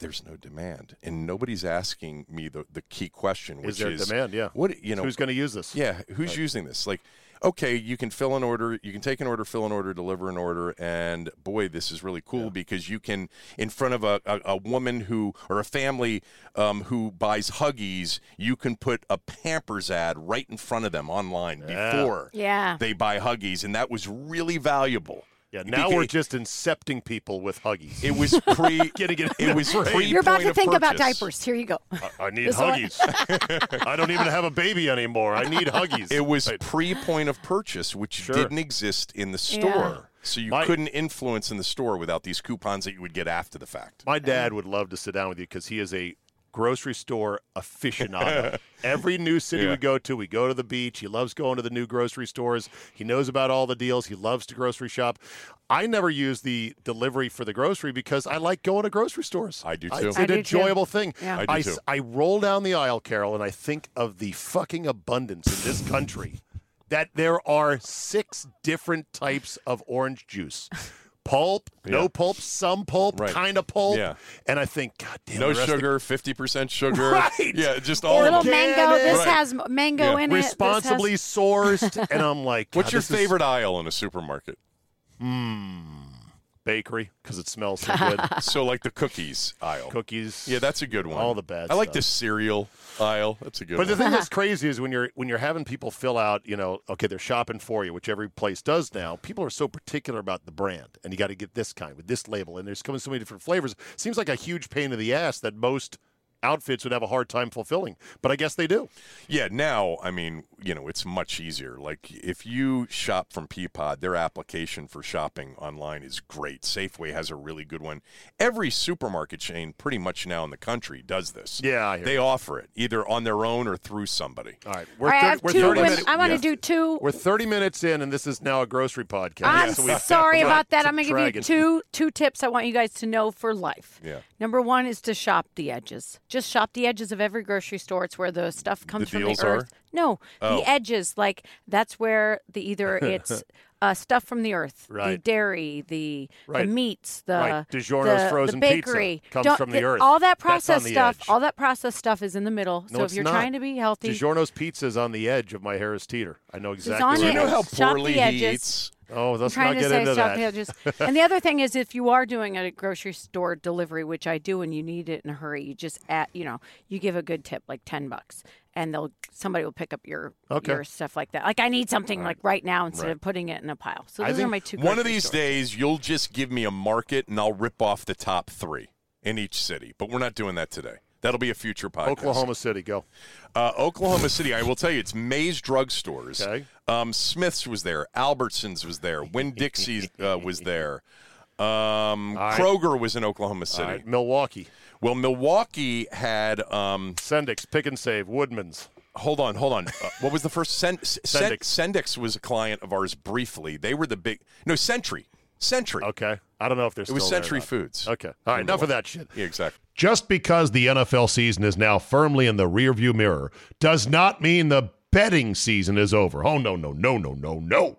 there's no demand and nobody's asking me the, the key question which Is there is demand? Yeah. what you know Who's going to use this? yeah, who's using this? Like, okay, you can fill an order, you can take an order, fill an order, deliver an order, and boy, this is really cool because you can, in front of a, a, a woman who or a family um, who buys Huggies, you can put a Pampers ad right in front of them online Yeah. before Yeah. they buy Huggies, and that was really valuable. Yeah. Now Beca- we're just incepting people with huggies. It was pre. Getting it in it was pre. You're about to of think about diapers. Here you go. I need This one- huggies. I don't even have a baby anymore. I need huggies. It was Right. pre point of purchase, which Sure. didn't exist in the store. So you My- couldn't influence in the store without these coupons that you would get after the fact. My dad would love to sit down with you because he is a grocery store aficionado. Every new city Yeah. we go to, we go to the beach. He loves going to the new grocery stores. He knows about all the deals. He loves to grocery shop. I never use the delivery for the grocery because I like going to grocery stores. I do too. It's too. an I do too. enjoyable thing. Yeah. I do I, too. s- I roll down the aisle, Carol, and I think of the fucking abundance in this country that there are six different types of orange juice. Pulp, no pulp, some pulp, Right. kind of pulp. Yeah. And I think, God damn No the rest of- sugar, fifty percent sugar. Right. Yeah, just all. A little of them. mango. This Right. has mango Yeah. in it. This has- responsibly sourced. And I'm like, What's your this is favorite aisle in a supermarket? Hmm. Bakery? Because it smells so good. so like the cookies aisle. Cookies. Yeah, that's a good one. All the bad I like stuff. the cereal aisle. That's a good one. But the thing that's crazy is when you're when you're having people fill out, you know, okay, they're shopping for you, which every place does now. People are so particular about the brand, and you got to get this kind with this label, and there's coming so many different flavors. Seems like a huge pain in the ass that most outfits would have a hard time fulfilling, but I guess they do. Yeah, now I mean, you know, it's much easier. Like if you shop from Peapod, their application for shopping online is great. Safeway has a really good one. Every supermarket chain, pretty much now in the country, does this. Yeah, I hear they you. offer it either on their own or through somebody. All right, All right, I thir- have we're two. 30 women- minutes. I want to yeah. do two. We're 30 minutes in, and this is now a grocery podcast. I'm So sorry about that. it's a I'm going to give you two two tips I want you guys to know for life. Yeah. Number one is to shop the edges. Just shop the edges of every grocery store. It's where the stuff comes from deals the earth. are? No, Oh. the edges. Like that's where the either it's uh, stuff from the earth, the Right. dairy, the Right. the meats, the Right. DiGiorno's the, frozen the pizza bakery comes Don't- from the earth. All that processed stuff. edge. All that processed stuff is in the middle. No, so it's if you're not. trying to be healthy, DiGiorno's pizza is on the edge of my Harris Teeter. I know exactly. on Do you know how Shop the poorly he edges. eats? Oh, let's trying not to get say into stop- that. yeah, just- and the other thing is, if you are doing a grocery store delivery, which I do, and you need it in a hurry, you just add, you know, you give a good tip, like ten bucks, and they'll somebody will pick up your Okay. your stuff like that. Like I need something like right now instead Right. of putting it in a pile. So I those are my two. One of these stores. days, you'll just give me a market and I'll rip off the top three in each city. But we're not doing that today. That'll be a future podcast. Oklahoma City, go. Uh, Oklahoma City, I will tell you, it's Mays Drugstores. Okay. Um, Smith's was there. Albertsons was there. Winn Dixie uh, was there. Um, right. Kroger was in Oklahoma City. right, Milwaukee, Well, Milwaukee had. Um, Sendik's, Pick and Save, Woodman's. hold on, hold on. Uh, what was the first? Sen- Sen- Sendik's. Sendik's was a client of ours briefly. They were the big. No, Century. Century. Okay. I don't know if they're It was there Century. Foods. Okay. All right, enough of that shit. Yeah, exactly. Just because the NFL season is now firmly in the rearview mirror does not mean the betting season is over. Oh, no, no, no, no, no, no.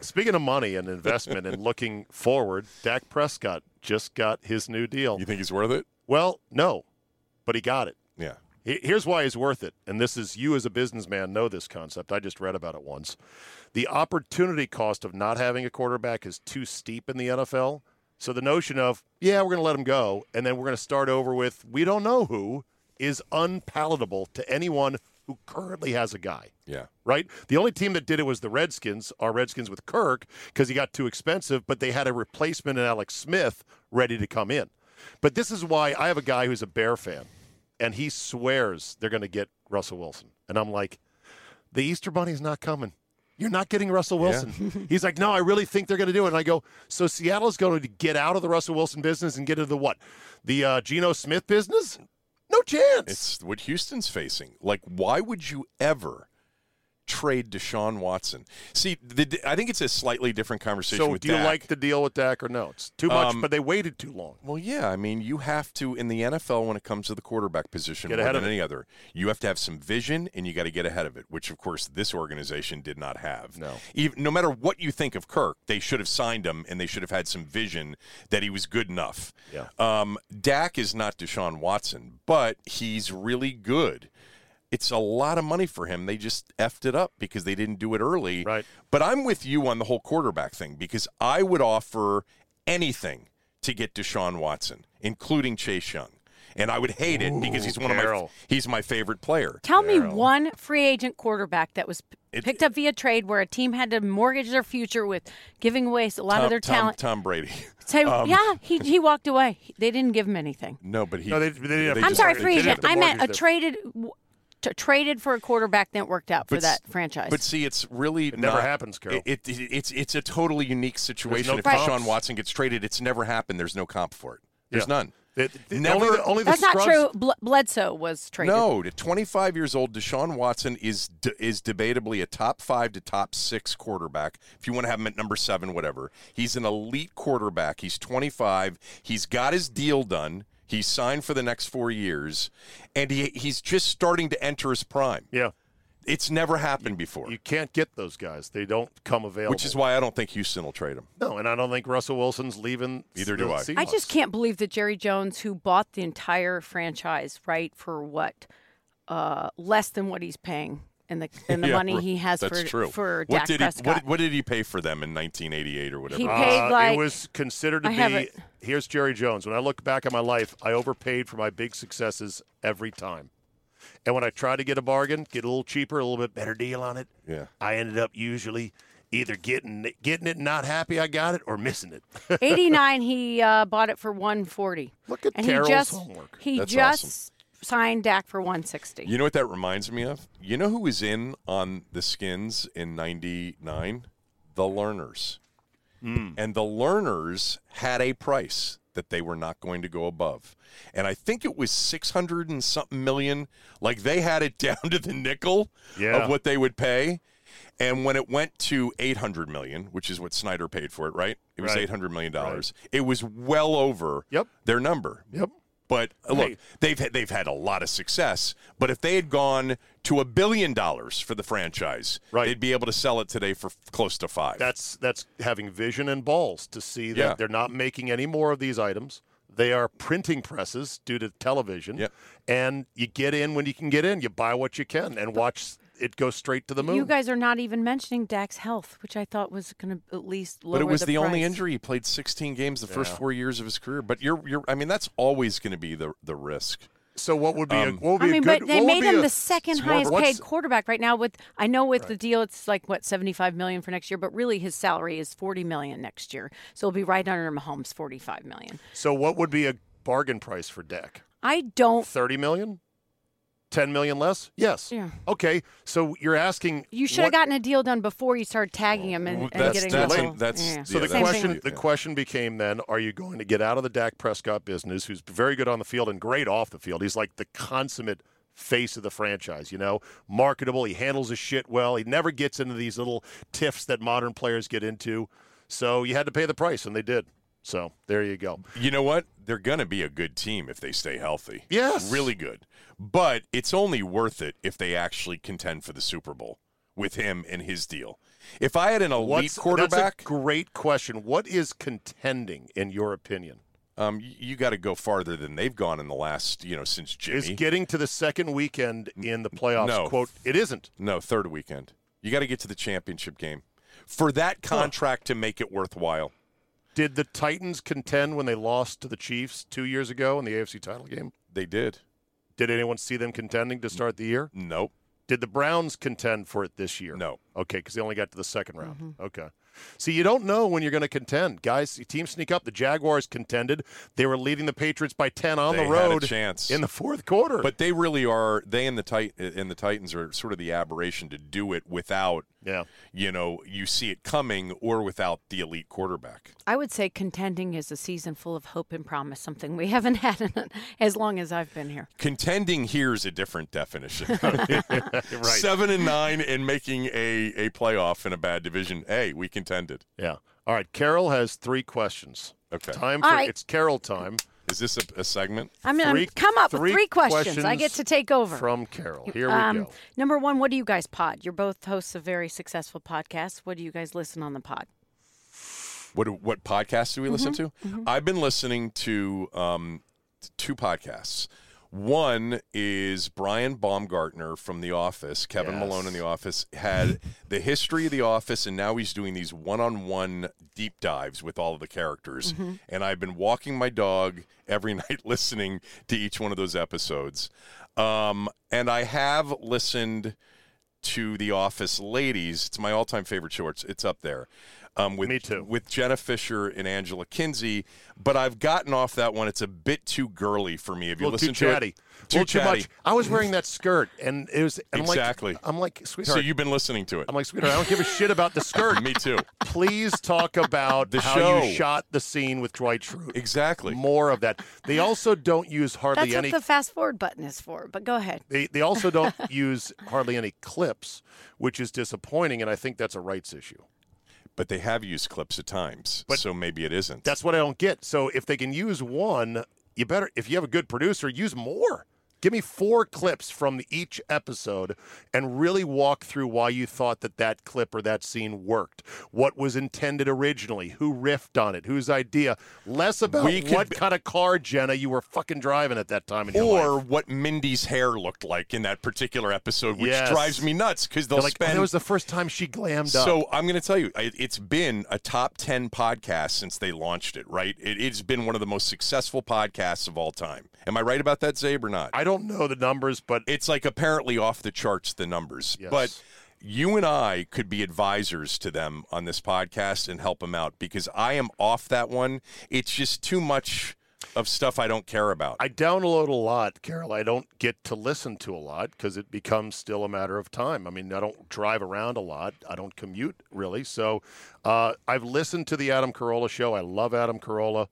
Speaking of money and investment and looking forward, Dak Prescott just got his new deal. You think he's worth it? Well, no, but he got it. Yeah. Here's why he's worth it. And this is you as a businessman know this concept. I just read about it once. The opportunity cost of not having a quarterback is too steep in the NFL. So the notion of, yeah, we're going to let him go and then we're going to start over with we don't know who is unpalatable to anyone who currently has a guy Yeah. right? The only team that did it was the Redskins, our Redskins with Kirk, because he got too expensive, but they had a replacement in Alex Smith ready to come in. But this is why I have a guy who's a Bear fan, and he swears they're going to get Russell Wilson. And I'm like, the Easter Bunny's not coming. You're not getting Russell Wilson. He's like, no, I really think they're going to do it. And I go, so Seattle's going to get out of the Russell Wilson business and get into the what? The uh, Geno Smith business? No chance. It's what Houston's facing. Like, why would you ever trade Deshaun Watson? See, the, I think it's a slightly different conversation so do you like the deal with Dak or no? It's too much, Um, but they waited too long. Well, yeah. I mean, you have to in the NFL when it comes to the quarterback position Get more ahead than of it. any other. You have to have some vision, and you got to get ahead of it. Which, of course, this organization did not have. No. Even, no matter what you think of Kirk, they should have signed him, and they should have had some vision that he was good enough. Yeah. Um, Dak is not Deshaun Watson, but he's really good. It's a lot of money for him. They just effed it up because they didn't do it early. Right. But I'm with you on the whole quarterback thing because I would offer anything to get Deshaun Watson, including Chase Young. And I would hate it because he's one of my he's my favorite player. Tell me one free agent quarterback that was p- It- picked up via trade where a team had to mortgage their future with giving away a lot Tom, of their talent. Tom Brady. Say, Um, yeah, he, he walked away. They didn't give him anything. No, but he. No, they- they didn't have they I'm sorry, free agent. I meant a their- traded w- t- traded for a quarterback that worked out for But that franchise. But see, it's really It never not- happens, Carol. It, it, it's it's a totally unique situation. no if comps. Deshaun Watson gets traded, it's never happened. There's no comp for it. There's Yeah. none. The- the- Never- only the, only the That's not true. Bl- Bledsoe was traded. No, to 25 years old, Deshaun Watson is de- is debatably a top five to top six quarterback. If you want to have him at number seven, whatever. He's an elite quarterback. He's 25. He's got his deal done. He's signed for the next four years, and he he's just starting to enter his prime. Yeah. It's never happened before, You can't get those guys. They don't come available. which is why I don't think Houston will trade him. no, and I don't think Russell Wilson's leaving. Neither the do I. I just can't believe that Jerry Jones, who bought the entire franchise, right, for what, uh, less than what he's paying and the and the Yeah, money he has That's for true. for what Dak did Prescott. he what, what did he pay for them in 1988 or whatever? He it was? paid Uh, like- it was considered to I be. Here's Jerry Jones. When I look back at my life, I overpaid for my big successes every time. And when I tried to get a bargain, get a little cheaper, a little bit better deal on it, Yeah. I ended up usually either getting it, getting it, and not happy I got it, or missing it. 89 he uh, bought it for 140 Look at and Carol's he just homework. he That's just awesome. Signed Dak for 160 You know what that reminds me of? You know who was in on the Skins in '99? The Lerners. Hmm. And the Lerners had a price that they were not going to go above. And I think it was 600 and something million. Like they had it down to the nickel Yeah. of what they would pay. And when it went to 800 million, which is what Snyder paid for it, right? It was Right. 800 million dollars. It was well over Yep. their number. Yep. But uh, look, Hey. they've had, they've had a lot of success. But if they had gone to a billion dollars for the franchise, Right. they'd be able to sell it today for close to five. That's that's having vision and balls to see that Yeah. they're not making any more of these items. They are printing presses due to television. Yep. And you get in when you can get in. You buy what you can and watch it goes straight to the moon. you guys are not even mentioning Dak's health which I thought was going to at least lower but it was the, the, only injury. He played 16 games the first four years of his career. But you're you're. I mean, that's always going to be the the risk. so what would be a, Um, what would I mean, a good but they made him a- the second it's more highest paid quarterback right now. With I know with the deal, it's like what seventy five million for next year, but really his salary is forty million next year, so it'll be right under Mahomes forty five million. So what would be a bargain price for Dak? I don't. 30 million? 10 million less? Yes. Yeah. Okay. So you're asking You should have what- gotten a deal done before you started tagging him and, Well, and that's- getting that's- a that's- yeah. So Yeah, the that's- question the question became then, are you going to get out of the Dak Prescott business, who's very good on the field and great off the field? He's like the consummate face of the franchise, you know, marketable. He handles his shit well. He never gets into these little tiffs that modern players get into. So you had to pay the price, and they did. So there you go. You know what? They're going to be a good team if they stay healthy. Yes. Really good. But it's only worth it if they actually contend for the Super Bowl with him and his deal. If I had an elite What's, quarterback, That's a great question. What is contending, in your opinion? um, y- you got to go farther than they've gone in the last, you know, since Jimmy. Is getting to the second weekend in the playoffs, No. quote, it isn't. no, third weekend. You got to get to the championship game for that contract to make it worthwhile. Did the Titans contend when they lost to the Chiefs two years ago in the AFC title game? They did. Did anyone see them contending to start the year? Nope. Did the Browns contend for it this year? No. Okay, because they only got to the second round. Mm-hmm. Okay. See, you don't know when you're going to contend. Guys, teams sneak up. The Jaguars contended. They were leading the Patriots by 10 on They the had a road chance. in the fourth quarter. But they really are. They and the tit and the Titans are sort of the aberration to do it without, yeah. you know, you see it coming or without the elite quarterback. I would say contending is a season full of hope and promise, something we haven't had in, as long as I've been here. Contending here is a different definition. Right. Seven and nine and making a, a playoff in a bad division. Hey, we contended. Yeah. All right. Carol has three questions. Okay. Time for All right. it's Carol time. Is this a, a segment? I'm going Three- to come up with three three questions. I get to take over. From Carol. Here we um, go. Number one, what do you guys pod? You're both hosts of very successful podcasts. What do you guys listen on the pod? What do- what podcasts do we listen Mm-hmm. to? I've been listening to um, t- two podcasts. One is Brian Baumgartner from The Office. Kevin Yes. Malone in The Office had the history of The Office, and now he's doing these one-on-one deep dives with all of the characters. Mm-hmm. And I've been walking my dog every night listening to each one of those episodes. Um, and I have listened to The Office Ladies. It's my all-time favorite show. It's, it's up there. Um, with, Me too. With Jenna Fischer and Angela Kinsey, but I've gotten off that one. It's a bit too girly for me. Have A you little too listened to chatty. it? A Too little too much. I was wearing that skirt, and it was and I'm Exactly. Like, I'm like, sweetheart. So you've been listening to it. I'm like, sweetheart. I don't give a shit about the skirt. me too. Please talk about The how show. you shot the scene with Dwight Schrute. Exactly. More of that. They also don't use hardly That's any. what the fast forward button is for. But go ahead. They, they also don't use hardly any clips, which is disappointing, and I think that's a rights issue. But they have used clips at times, But so maybe it isn't. That's what I don't get. So if they can use one, you better. If you have a good producer, use more. Give me four clips from each episode and really walk through why you thought that that clip or that scene worked. What was intended originally? Who riffed on it? Whose idea? Less about We what kind of car, Jenna, you were fucking driving at that time in your or life. what Mindy's hair looked like in that particular episode, which Yes. drives me nuts because they'll like, oh, spend. that was the first time she glammed up. so I'm going to tell you, it- it's been a top ten podcast since they launched it. Right? It, it's been one of the most successful podcasts of all time. Am I right about that, Czabe, or not? I don't know the numbers, but it's like apparently off the charts the numbers Yes. but you and i could be advisors to them on this podcast and help them out because i am off that one it's just too much of stuff i don't care about I download a lot, Carol. I don't get to listen to a lot because it becomes still a matter of time. I mean, I don't drive around a lot. I don't commute really. So uh, I've listened to the Adam Carolla show. I love Adam Carolla.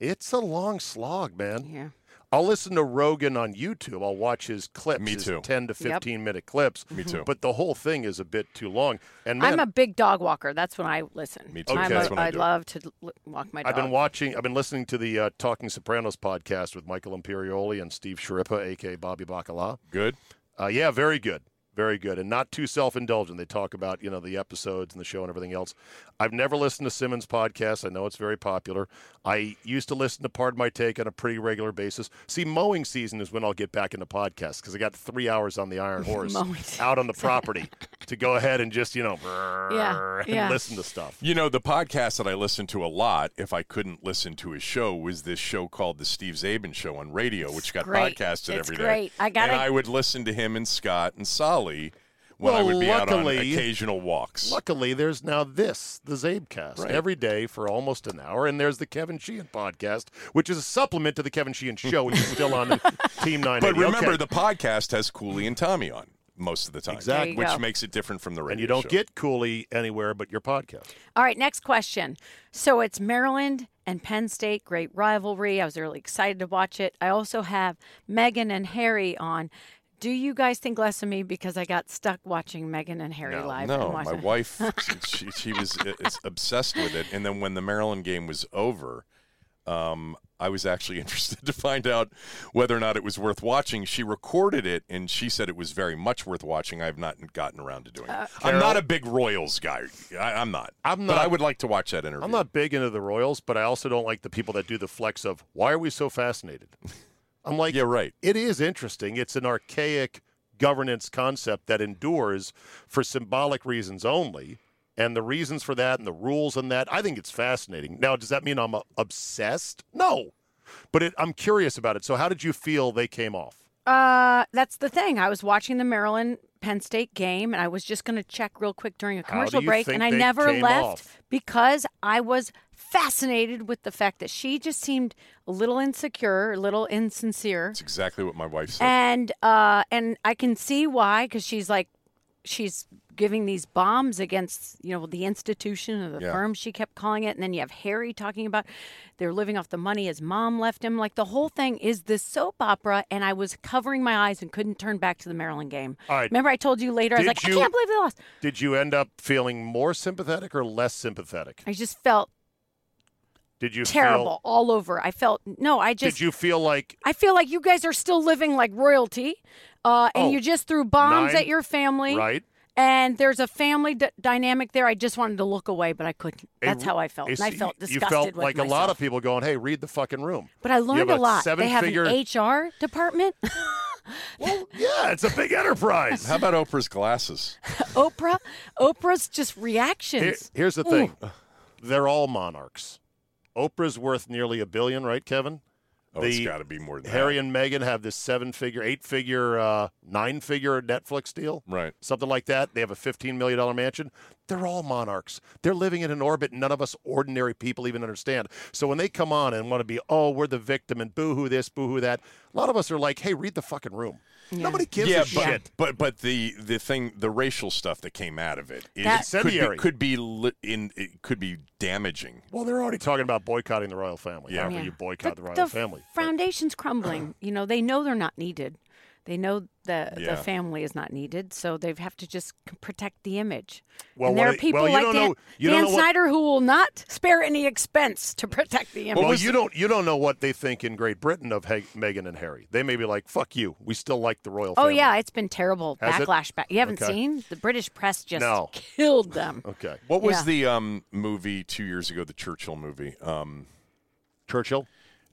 It's a long slog, man. Yeah. I'll listen to Rogan on YouTube. I'll watch his clips, Me his too. 10 to Yep. 15 minute clips. Me too. But the whole thing is a bit too long. And man, I'm a big dog walker. That's when I listen. Me too. I'm Okay. a- That's when I I do it. love to l- walk my dog. I've been watching. I've been listening to the uh, Talking Sopranos podcast with Michael Imperioli and Steve Schirripa, aka Bobby Bacala. good Uh, yeah, very good, very good, and not too self-indulgent. They talk about you know the episodes and the show and everything else. I've never listened to Simmons' podcast. I know it's very popular. I used to listen to Pardon My Take on a pretty regular basis. See, mowing season is when I'll get back into podcasts because I got three hours on the Iron Horse out on the property to go ahead and just you know Yeah, and yeah. listen to stuff. you know the podcast that i listened to a lot if i couldn't listen to his show was this show called the Steve Czaban show on radio which got great. podcasted It's every day great. I gotta- and i would listen to him and scott and solly when i Well, would be out on luckily- occasional walks Luckily, there's now this, the Czabecast, Right. every day for almost an hour. And there's the Kevin Sheehan podcast, which is a supplement to the Kevin Sheehan show, which is still on Team 980. But remember, Okay. the podcast has Cooley and Tommy on most of the time. Exactly. Which go. makes it different from the radio and you don't show. get Cooley anywhere but your podcast. All right, next question. So it's Maryland and Penn State, great rivalry. I was really excited to watch it. I also have Meghan and Harry on. Do you guys think less of me because I got stuck watching Meghan and Harry No, live? No, my wife, she, she was uh, obsessed with it. And then when the Maryland game was over, um, I was actually interested to find out whether or not it was worth watching. She recorded it, and she said it was very much worth watching. I have not gotten around to doing it. I'm not a big Royals guy. I, I'm not. I'm not. But I would like to watch that interview. I'm not big into the Royals, but I also don't like the people that do the flex of why are we so fascinated? I'm like, Yeah, right. It is interesting. It's an archaic governance concept that endures for symbolic reasons only. And the reasons for that and the rules and that, I think it's fascinating. Now, does that mean I'm uh, obsessed? No. But it, I'm curious about it. So, how did you feel they came off? Uh, that's the thing. I was watching the Maryland Penn State game, and I was just going to check real quick during a commercial break, and I never left off? because I was fascinated with the fact that she just seemed a little insecure, a little insincere. That's exactly what my wife said. and uh and i can see why because she's like she's giving these bombs against you know the institution or the Yeah. firm she kept calling it and then you have harry talking about they're living off the money his mom left him like the whole thing is this soap opera and i was covering my eyes and couldn't turn back to the maryland game All right. remember i told you later i was like you- i can't believe they lost Did you end up feeling more sympathetic or less sympathetic? i just felt Did you terrible all over i felt no i Feel, just did you feel like I feel like you guys are still living like royalty, uh, and Oh, you just threw bombs nine- at your family. right? And there's a family d- dynamic there. I just wanted to look away, but I couldn't. a- That's how I felt. And I you- felt You disgusted felt with like a lot of people going, "Hey, read the fucking room." But I learned have a lot. They have seven-figure- an HR department. Well, yeah, it's a big enterprise. How about Oprah's glasses? Oprah, Oprah's just Here- reactions. here's the thing: they're all monarchs. Oprah's worth nearly a billion, right, Kevin? Oh, it's The got to be more than that. Harry that. and Meghan have this seven-figure, eight-figure, uh, nine-figure Netflix deal. Right. something like that. They have a $15 million mansion. They're all monarchs. They're living in an orbit none of us ordinary people even understand. So when they come on and want to be, oh, we're the victim and boo hoo this, boo hoo that, a lot of us are like, hey, read the fucking room. Nobody gives yeah, a but, shit. but but the the thing, the racial stuff that came out of it, is, That- could be could be li- in it could be damaging. Well, they're already talking about boycotting the royal family. Yeah. However you boycott the, royal the family. But- foundation's crumbling. you know, they know they're not needed. They know the Yeah. the family is not needed, so they have to just protect the image. Well, and there are people well, like Dan, know- Dan don't what- Snyder who will not spare any expense to protect the image. Well, you don't you don't know what they think in Great Britain of Ha- Meghan and Harry. They may be like, "Fuck you. We still like the royal oh yeah, it's been terrible Has it? backlash. Back. You haven't Okay. seen the British press just No. killed them. Okay. What was Yeah. the um, movie two years ago? The Churchill movie. Um, Churchill.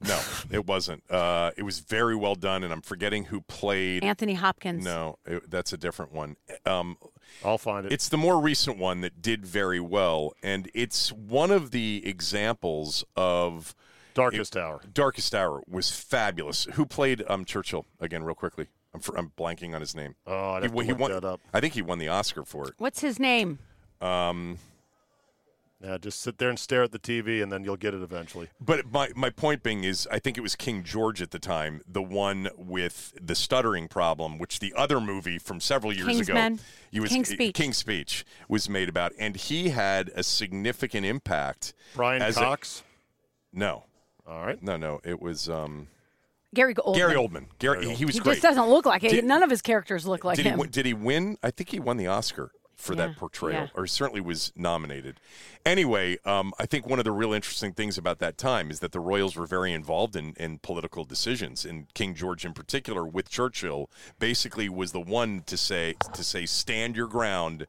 No, it wasn't. Uh, it was very well done, and I'm forgetting who played. Anthony Hopkins. No, it, that's a different one. Um, I'll find it. It's the more recent one that did very well, and it's one of the examples of Darkest Hour. Darkest Hour was fabulous. Who played um, Churchill again, real quickly? I'm, fr- I'm blanking on his name. Oh, I'd he, he won, that up. I think he won the Oscar for it. What's his name? Um, Yeah, just sit there and stare at the TV, and then you'll get it eventually. But my, my point being is, I think it was King George at the time, the one with the stuttering problem, which the other movie from several years Kingsman? ago, he was King's Speech. King's Speech was made about, and he had a significant impact. Brian as a- Cox. no, All right. no, no, it was um, Gary Oldman. Gary Oldman. Gary, he was He great. just doesn't look like it. Did- None of his characters look like did him. he did he win? I think he won the Oscar for Yeah, that portrayal, yeah. or certainly was nominated. Anyway, um, I think one of the real interesting things about that time is that the Royals were very involved in, in political decisions, and King George in particular, with Churchill, basically was the one to say to say stand your ground.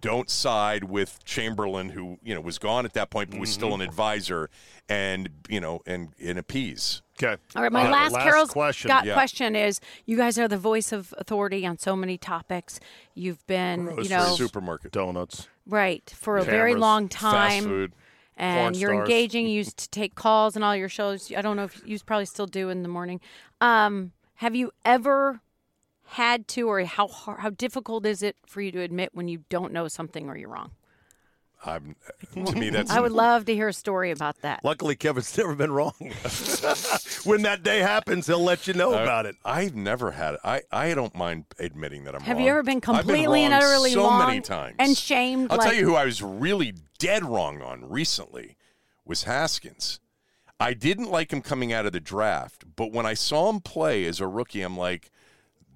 Don't side with Chamberlain, who you know was gone at that point, but was still an advisor, and you know, and and appease. Okay. All right, my Uh, last, Carol's question. got Yeah. question is: You guys are the voice of authority on so many topics. You've been, you know, Supermarket, Donuts. right for a very Cameras, long fast time, food. and porn you're stars. engaging. You used to take calls and all your shows. I don't know if you probably still do in the morning. Um, have you ever had to, or how hard, how difficult is it for you to admit when you don't know something or you're wrong? I'm, to me, that's I would love to hear a story about that. Luckily, Kevin's never been wrong. when that day happens, he'll let you know uh, about it. I've never had it. I, I don't mind admitting that I'm Have wrong. you ever been I've completely and wrong utterly so wrong many times and shamed? I'll like, tell you who I was really dead wrong on recently was Haskins. I didn't like him coming out of the draft, but when I saw him play as a rookie, I'm like,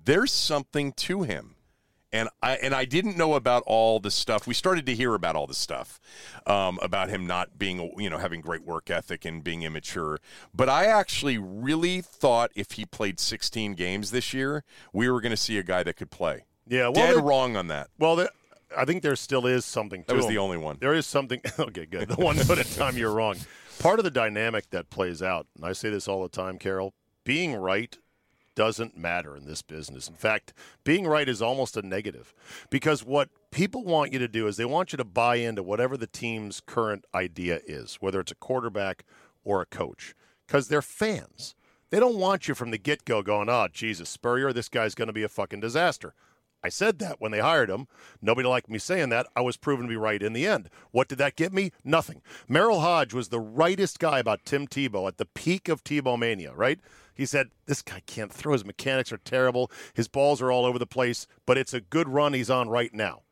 there's something to him. And I and I didn't know about all the stuff. We started to hear about all the stuff um, about him not being, you know, having great work ethic and being immature. But I actually really thought if he played 16 games this year, we were going to see a guy that could play. Yeah, well, Dead wrong on that. Well, I think there still is something to That was him. the only one. There is something. Okay, good. The one foot at a time you're wrong. Part of the dynamic that plays out, and I say this all the time, Carol, being right doesn't matter in this business. In fact, being right is almost a negative because what people want you to do is they want you to buy into whatever the team's current idea is, whether it's a quarterback or a coach, because they're fans. They don't want you from the get go going, oh, Jesus, Spurrier, this guy's going to be a fucking disaster. I said that when they hired him. Nobody liked me saying that. I was proven to be right in the end. What did that get me? Nothing. Merril Hoge was the rightest guy about Tim Tebow at the peak of Tebow mania, right? He said, This guy can't throw. His mechanics are terrible. His balls are all over the place, but it's a good run he's on right now.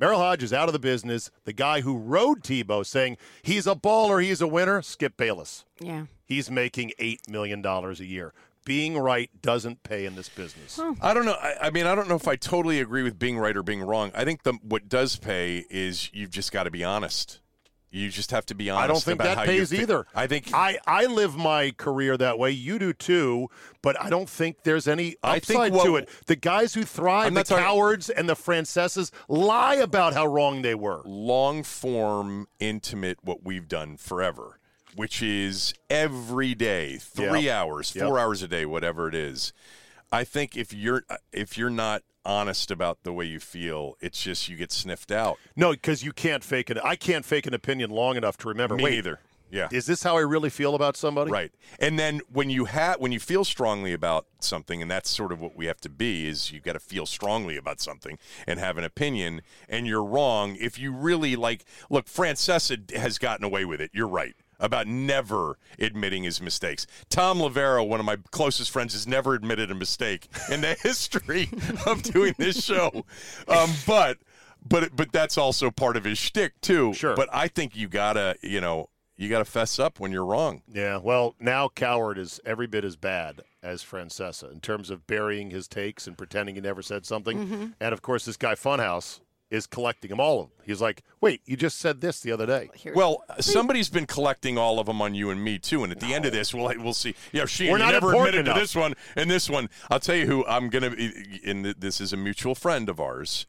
Merril Hoge is out of the business. The guy who rode Tebow saying he's a baller, he's a winner, Skip Bayless. Yeah. He's making $8 million a year. Being right doesn't pay in this business. I don't know. I, I mean, I don't know if I totally agree with being right or being wrong. I think the what does pay is you've just got to be honest. You just have to be honest. I don't think about that pays fe- either. I think I, I live my career that way. You do too, but I don't think there's any I think upside what- to it. The guys who thrive, the talking- Cowherds and the Francesas, lie about how wrong they were. long form, intimate, what we've done forever, which is every day, three Yep. hours, Yep. four hours a day, whatever it is. I think if you're uh, if you're not honest about the way you feel, it's just you get sniffed out. No, because you can't fake it. I can't fake an opinion long enough to remember. Me wait, neither. Yeah. Is this how I really feel about somebody? Right. And then when you have when you feel strongly about something, and that's sort of what we have to be, is you've got to feel strongly about something and have an opinion. And you're wrong if you really like. Look, Francesa has gotten away with it. You're right about never admitting his mistakes. Thom Loverro, one of my closest friends, has never admitted a mistake in the history of doing this show. Um, but but but that's also part of his shtick too. Sure. But I think you gotta, you know, you got to fess up when you're wrong. Yeah, well, now Cowherd is every bit as bad as Francesa in terms of burying his takes and pretending he never said something. Mm-hmm. And of course, this guy Funhouse is collecting them all of them. He's like, "Wait, you just said this the other day." Here- Well, somebody's been collecting all of them on you and me too, and at the end of this, we'll we'll see. Yeah, she We're you not never admitted enough. to this one and this one. I'll tell you who I'm gonna. be And this is a mutual friend of ours.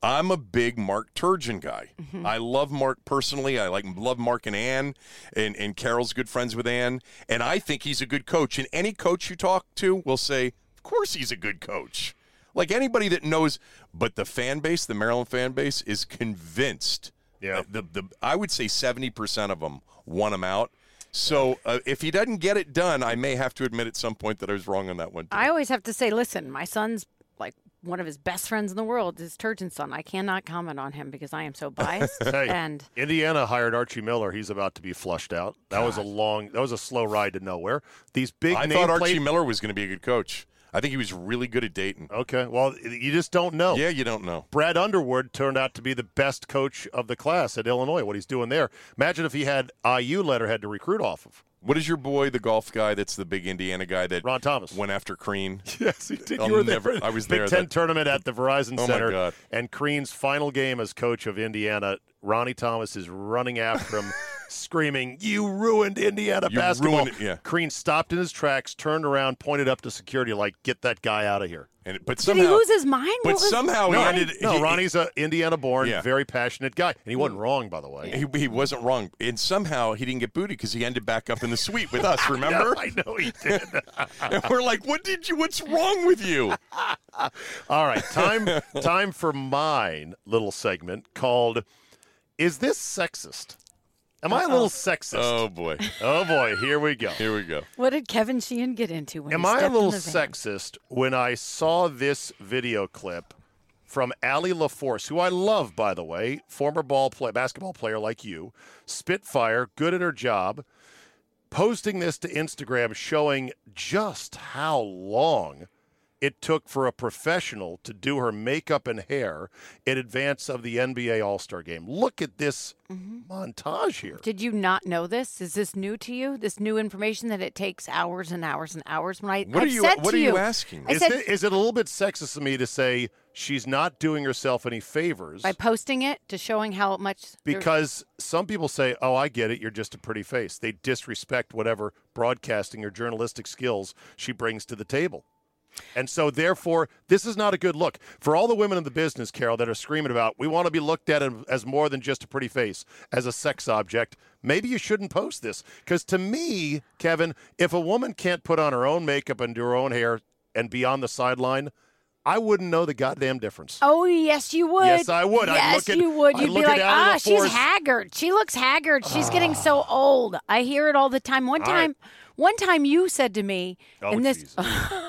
I'm a big Mark Turgeon guy. Mm-hmm. I love Mark personally. I like love Mark and Ann, and and Carol's good friends with Ann, and I think he's a good coach. And any coach you talk to will say, of course he's a good coach. Like anybody that knows, but the fan base, the Maryland fan base, is convinced. Yeah. The the I would say seventy percent of them want him out. So uh, if he doesn't get it done, I may have to admit at some point that I was wrong on that one. Too. I always have to say, listen, my son's like one of his best friends in the world is Turgeon's son. I cannot comment on him because I am so biased. Hey, and Indiana hired Archie Miller. He's about to be flushed out. That was a long, that was a slow ride to nowhere. These big I name thought Archie plate- Miller was going to be a good coach. I think he was really good at Dayton. Okay, well, you just don't know. Yeah, you don't know. Brad Underwood turned out to be the best coach of the class at Illinois. What he's doing there. Imagine if he had IU letterhead to recruit off of. What is your boy, the golf guy? That's the big Indiana guy that Ron Thomas. went after Crean. Yes, he did. I'll you were there. never- for I was Big there Ten that- tournament at the Verizon Oh, my Center. God. And Crean's final game as coach of Indiana, Ronnie Thomas is running after him, screaming, "You ruined Indiana You basketball!" ruined yeah. Crean stopped in his tracks, turned around, pointed up to security, like, "Get that guy out of here." And but did somehow, he lose his mind? but What was- somehow no, he ended. no, he- Ronnie's a Indiana-born, Yeah. very passionate guy, and he wasn't wrong, by the way. He, he wasn't wrong, and somehow he didn't get booted because he ended back up in the suite with us. Remember? I know he did. and we're like, "What did you? What's wrong with you?" All right, time time for mine little segment called "Is this sexist?" Am I a little sexist? Oh boy, Oh boy, here we go. here we go. What did Kevin Sheehan get into when Am he I a little in the van? sexist when I saw this video clip from Allie LaForce, who I love, by the way, former ball play, basketball player like you, Spitfire, good at her job, posting this to Instagram showing just how long it took for a professional to do her makeup and hair in advance of the NBA All Star game. Look at this Mm-hmm. montage here. Did you not know this? Is this new to you? This new information that it takes hours and hours and hours? When I What are I've you- said what to are you asking? Is said it, is it a little bit sexist of me to say she's not doing herself any favors? by posting it to showing how much Because some people say, "Oh, I get it. You're just a pretty face." They disrespect whatever broadcasting or journalistic skills she brings to the table. And so, therefore, this is not a good look for all the women in the business, Carol, that are screaming about we want to be looked at as more than just a pretty face, as a sex object. Maybe you shouldn't post this because, to me, Kevin, if a woman can't put on her own makeup and do her own hair and be on the sideline, I wouldn't know the goddamn difference. Oh yes, you would. Yes, I would. Yes, at- you would. I'd You'd be like, ah, she's LaForce." haggard. She looks haggard. She's getting so old. I hear it all the time. One All right. time, one time you said to me, Oh, and this.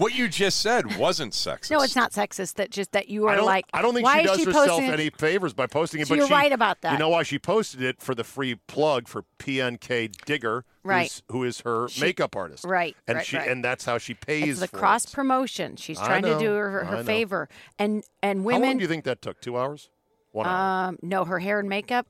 What you just said wasn't sexist. no, it's not sexist. That just that you are don't, like, I don't think why she does she herself posting it? any favors by posting it. So but you're she- right about that. You know why she posted it for the free plug for PNK Digger, Right. who's, who is her She- makeup artist, right, And right, she right. and that's how she pays. It's the for cross it. promotion. She's I trying to do her, her favor, and and women. How long women. do you think that took? Two hours? One hour. Um, no, her hair and makeup.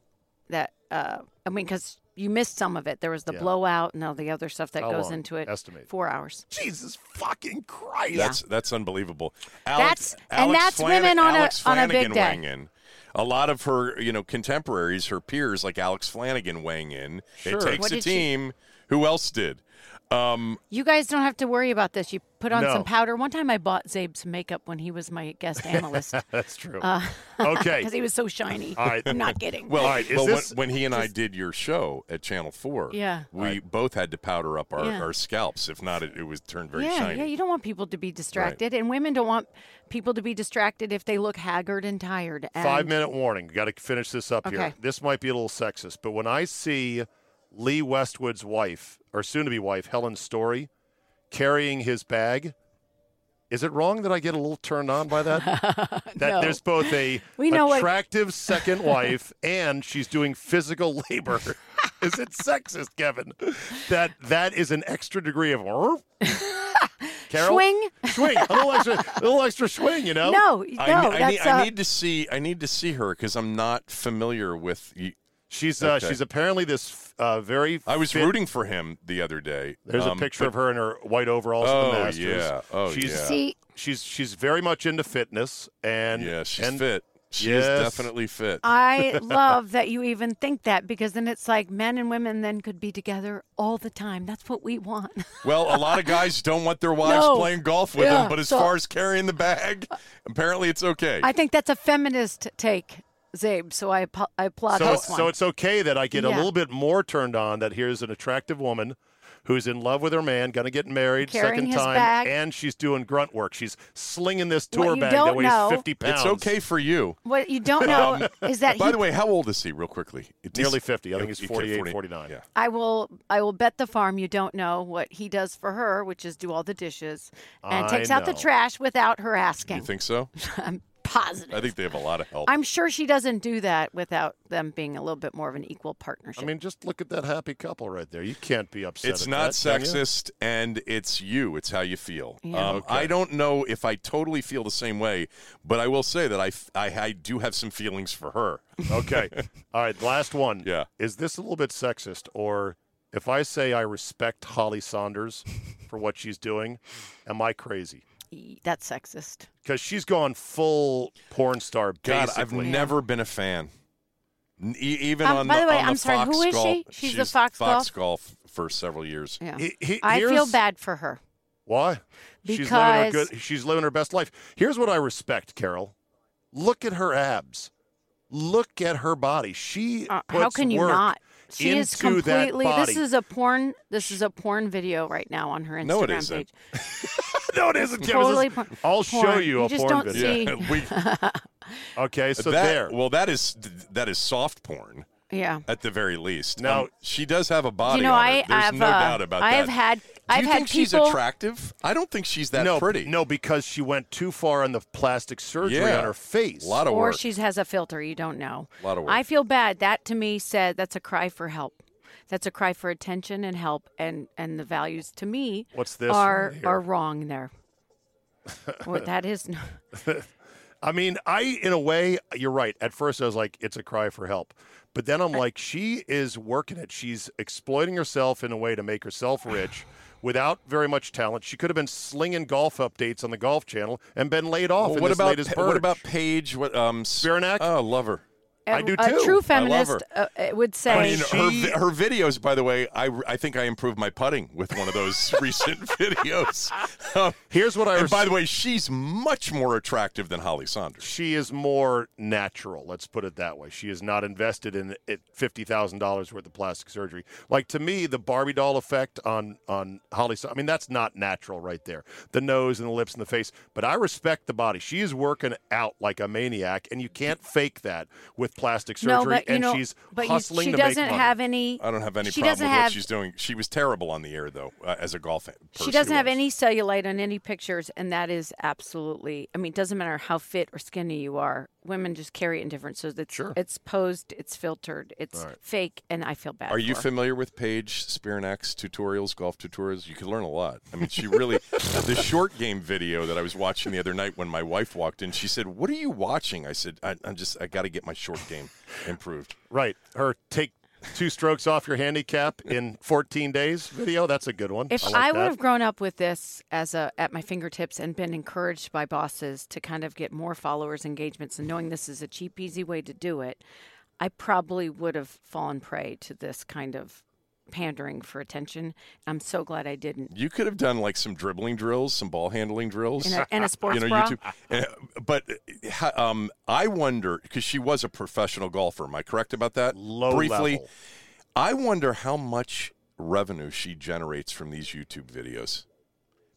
That uh, I mean, because you missed some of it. There was the Yeah. blowout and all the other stuff that How goes long? into it. Estimate. Four hours. Jesus fucking Christ! That's that's unbelievable. Alex, That's- and that's Flan- women on a- Alex on a big day. weighing in. A lot of her, you know, contemporaries, her peers, like Alex Flanagan, weighing in. Sure. It takes What a did she- team. Who else did? Um, You guys don't have to worry about this. You put on No. some powder. One time I bought Czabe some makeup when he was my guest analyst That's true. Uh, okay. because he was so shiny. All right. I'm not kidding. well, All right, is well this- when, when he and I did your show at Channel Four, Yeah. we both had to powder up our, Yeah. our scalps. If not, it, it was turned very yeah, shiny. yeah. You don't want people to be distracted, and women don't want people to be distracted if they look haggard and tired. And Five minute warning. Got to finish this up here. This might be a little sexist, but when I see Lee Westwood's wife, or soon to be wife, Helen Storey, carrying his bag, is it wrong that I get a little turned on by that? that No. there's both a We know what- attractive second wife and she's doing physical labor. is it sexist, Kevin? That that is an extra degree of Carol? Swing? Swing. A little extra a little extra swing, you know? No, no. I, ne- I, that's need, uh, I need to see. I need to see her because I'm not familiar with. Y- She's uh, Okay. she's apparently this uh, very. I was fit- rooting for him the other day. There's Um, a picture but- of her in her white overalls at Oh, the Masters. yeah. Oh, she's, yeah. See, She's she's very much into fitness and Yeah, she's and fit. She Yes. is definitely fit. I love that you even think that because then it's like men and women then could be together all the time. That's what we want. Well, a lot of guys don't want their wives No. playing golf with Yeah, them, but as so- far as carrying the bag, apparently it's okay. I think that's a feminist take, Czabe. So I, I applaud so this it's, one. so it's okay that I get a little bit more turned on that here's an attractive woman who's in love with her man, going to get married Carrying second time, bag. and she's doing grunt work. She's slinging this tour bag that weighs know- 50 pounds. it's okay for you. what you don't know is that Um, By he the way, how old is he, real quickly? It is- Nearly 50. I think he's Okay, 48, 40 49. Yeah. I will I will bet the farm you don't know what he does for her, which is do all the dishes and I takes out the trash without her asking. You think so? I'm positive. I think they have a lot of help. I'm sure she doesn't do that without them being a little bit more of an equal partnership. I mean, just look at that happy couple right there. You can't be upset. It's at not that, sexist, and it's you. It's how you feel. Yeah. Um, Okay. I don't know if I totally feel the same way, but I will say that I I do have some feelings for her. Okay. All right. Last one. Yeah. Is this a little bit sexist, or if I say I respect Holly Sonders for what she's doing, am I crazy? That's sexist. Because she's gone full porn star. God, basically. I've never been a fan. N- e- even Um, on by the way, I'm sorry, Fox who is golf, she? She's the Fox Fox golf for several years. Yeah. He- he- I feel bad for her. Why? she's living her Because- good. She's living her best life. Here's what I respect, Carol. Look at her abs. Look at her body. She Uh, puts how can you work not? She is into that completely. This is a porn. This is a porn video right now on her Instagram No, it isn't. page. no, it isn't. Totally This porn. I'll show porn. you a just porn don't video. see. Yeah, Okay, so that, there. Well, that is that is soft porn Yeah. at the very least. Now- Um, she does have a body. you know, on her. I There's have. no uh, doubt about I that. have had. Do I've you had think she's attractive? I don't think she's that no, pretty. no, because she went too far on the plastic surgery Yeah. on her face. a lot of or work. she has a filter. You don't know. A Lot of work. I feel bad. That to me said that's a cry for help. That's a cry for attention and help, and and the values to me What's this are right are wrong there. well, that is. I mean, I in a way, you're right. At first, I was like, it's a cry for help, but then I'm like, she is working it. She's exploiting herself in a way to make herself rich. Without very much talent, she could have been slinging golf updates on the Golf Channel and been laid off Well, what about what about Paige? What um Spiranac? Oh, love her. I do too. a too. true I feminist her. uh, would say. I mean, She- her her videos. By the way, I, I think I improved my putting with one of those recent videos. Um, Here's what I. and res- by the way, she's much more attractive than Holly Sonders. she is more natural. Let's put it that way. She is not invested in it fifty thousand dollars worth of plastic surgery. Like to me, the Barbie doll effect on on Holly. I mean, that's not natural right there. The nose and the lips and the face. But I respect the body. She is working out like a maniac, and you can't fake that with plastic surgery. no, but and know, she's but you, hustling she to doesn't make money. have any. I don't have any She problem doesn't with have- what she's doing. She was terrible on the air, though, uh, as a golf fan. She doesn't have any cellulite on any pictures, and that is absolutely. I mean, it doesn't matter how fit or skinny you are. Women just carry it in different. So it's Sure. it's posed, it's filtered, it's Right. fake, and I feel bad. Are you for her. familiar with Paige Spiranac's tutorials, golf tutorials? You can learn a lot. I mean, she really, the short game video that I was watching the other night when my wife walked in, she said, What are you watching? I said, I, I'm just, I got to get my short game improved. Right. Her take two strokes off your handicap in 14 days video. That's a good one. If like I, would that. have grown up with this as a at my fingertips and been encouraged by bosses to kind of get more followers, engagements, and knowing this is a cheap, easy way to do it, I probably would have fallen prey to this kind of pandering for attention. I'm so glad I didn't. You could have done like some dribbling drills, some ball handling drills. In a, in a sports you know, bra. YouTube. Uh, But um, I wonder because she was a professional golfer. Am I correct about that? Low Briefly, level. I wonder how much revenue she generates from these YouTube videos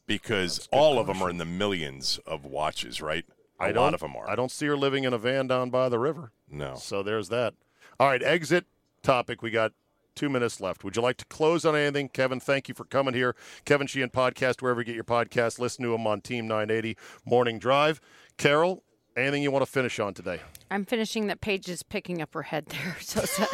because all of them are in the millions of watches, right? A I don't, lot of them are. I don't see her living in a van down by the river. No. So there's that. All right, exit topic. We got two minutes left. Would you like to close on anything? Kevin, thank you for coming here. Kevin Sheehan Podcast, wherever you get your podcast. Listen to him on Team 980 Morning Drive. Carol, anything you want to finish on today? I'm finishing that Paige is picking up her head there. So, so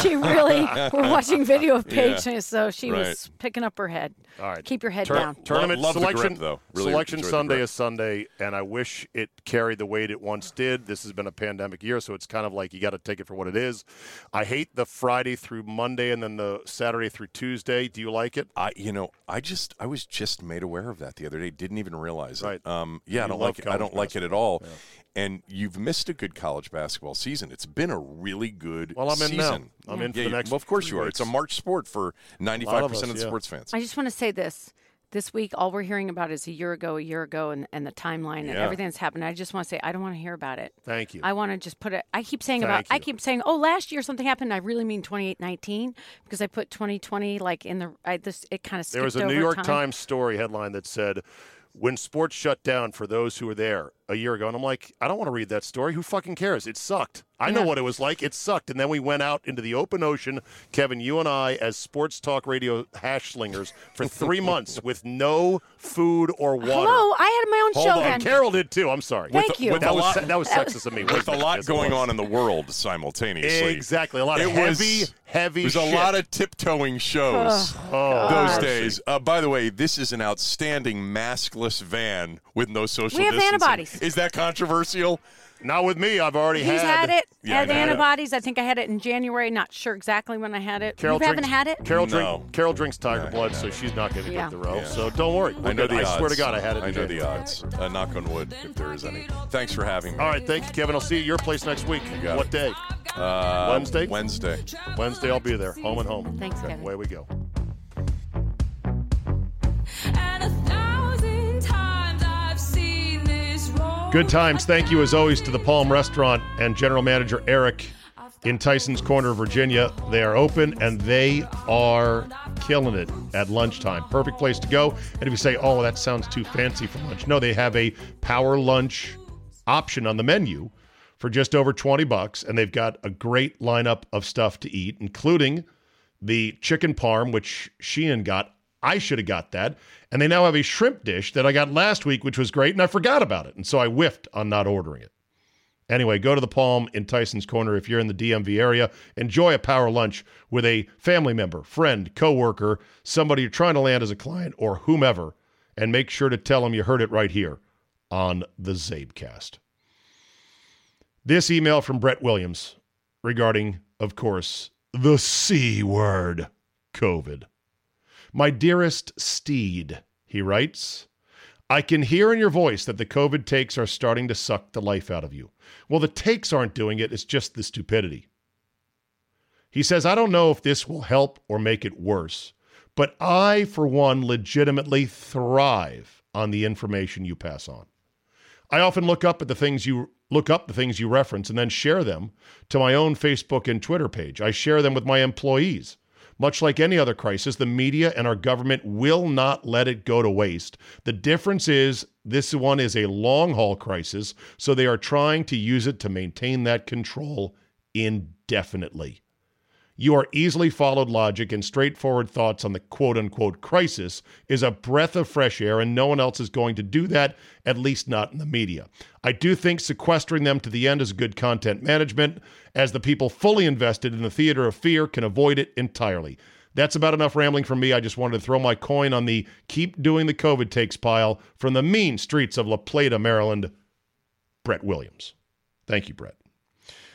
she really, we're watching video of Paige, Yeah. so she Right. was picking up her head. All right. Keep your head Tur- down. Tournament Love- love the grip, selection, though. Really selection enjoyed the Sunday grip. is Sunday, and I wish it carried the weight it once did. This has been a pandemic year, so it's kind of like you got to take it for what it is. I hate the Friday through Monday and then the Saturday through Tuesday. Do you like it? I, you know, I just, I was just made aware of that the other day. Didn't even realize Right. it. Um, yeah, I don't like it. I don't like it at all. And you've missed a good college basketball season. It's been a really good Well, I'm in now. I'm in for Yeah, the you- next Well, of course you are. It's a. March sport for 95 percent of the yeah. sports fans. I just want to say this. This week, all we're hearing about is a year ago, a year ago, and, and the timeline and everything that's happened. I just want to say, I don't want to hear about it. Thank you. I want to just put it. I keep saying Thank about. I keep saying, oh, last year something happened. I really mean 2819 because I put 2020 like in the. I this it kind of There was a over New York time. Times story headline that said, "When sports shut down for those who were there a year ago," and I'm like, I don't want to read that story. Who fucking cares? It sucked. I know what it was like. It sucked, and then we went out into the open ocean, Kevin, you and I, as sports talk radio hash slingers for three months with no food or water. Hello, I had my own Hold show on, then. And Carol did too. I'm sorry. Thank With- you. with That a was lot- that was sexist of me. With a lot going on in the world simultaneously. Exactly. A lot of It heavy, was- heavy. There's a lot of tiptoeing shows Oh, those mercy. days. Uh, by the way, this is an outstanding maskless van with no social We have distancing. antibodies. Is that controversial? Not with me. I've already He's had it. Yeah, I had know. antibodies. I think I had it in January. Not sure exactly when I had it. Carol you haven't drinks, had it? Carol, No. Carol drinks Tiger Blood, so she's not going to Yeah. get the row. Yeah. So don't worry. We're I know good. the I odds. swear to God, I had it. in I know the January. odds. Uh, knock on wood, if there is any. Thanks for having me. All right, thank you, Kevin. I'll see you at your place next week. got What it. day? Uh, Wednesday? Wednesday. Wednesday, I'll be there. Home and home. Thanks, Okay, Kevin. Away we go. Good times. Thank you, as always, to the Palm Restaurant and General Manager Eric in Tyson's Corner, Virginia. They are open and they are killing it at lunchtime. Perfect place to go. And if you say, oh, that sounds too fancy for lunch, no, they have a power lunch option on the menu for just over 20 bucks. And they've got a great lineup of stuff to eat, including the chicken parm, which Sheehan got. I should have got that. And they now have a shrimp dish that I got last week, which was great, and I forgot about it. And so I whiffed on not ordering it. Anyway, go to the Palm in Tyson's Corner if you're in the DMV area. Enjoy a power lunch with a family member, friend, coworker, somebody you're trying to land as a client, or whomever. And make sure to tell them you heard it right here on the Czabecast. This email from Brett Williams regarding, of course, the C word, COVID. My dearest steed, he writes, I can hear in your voice that the COVID takes are starting to suck the life out of you. Well, the takes aren't doing it, it's just the stupidity. He says, I don't know if this will help or make it worse, but I, for one, legitimately thrive on the information you pass on. I often look up at the things you look up the things you reference and then share them to my own Facebook and Twitter page. I share them with my employees. Much like any other crisis, the media and our government will not let it go to waste. The difference is this one is a long haul crisis, so they are trying to use it to maintain that control indefinitely. Your easily followed logic and straightforward thoughts on the quote unquote crisis is a breath of fresh air, and no one else is going to do that, at least not in the media. I do think sequestering them to the end is good content management, as the people fully invested in the theater of fear can avoid it entirely. That's about enough rambling from me. I just wanted to throw my coin on the keep doing the COVID takes pile from the mean streets of La Plata, Maryland, Brett Williams. Thank you, Brett.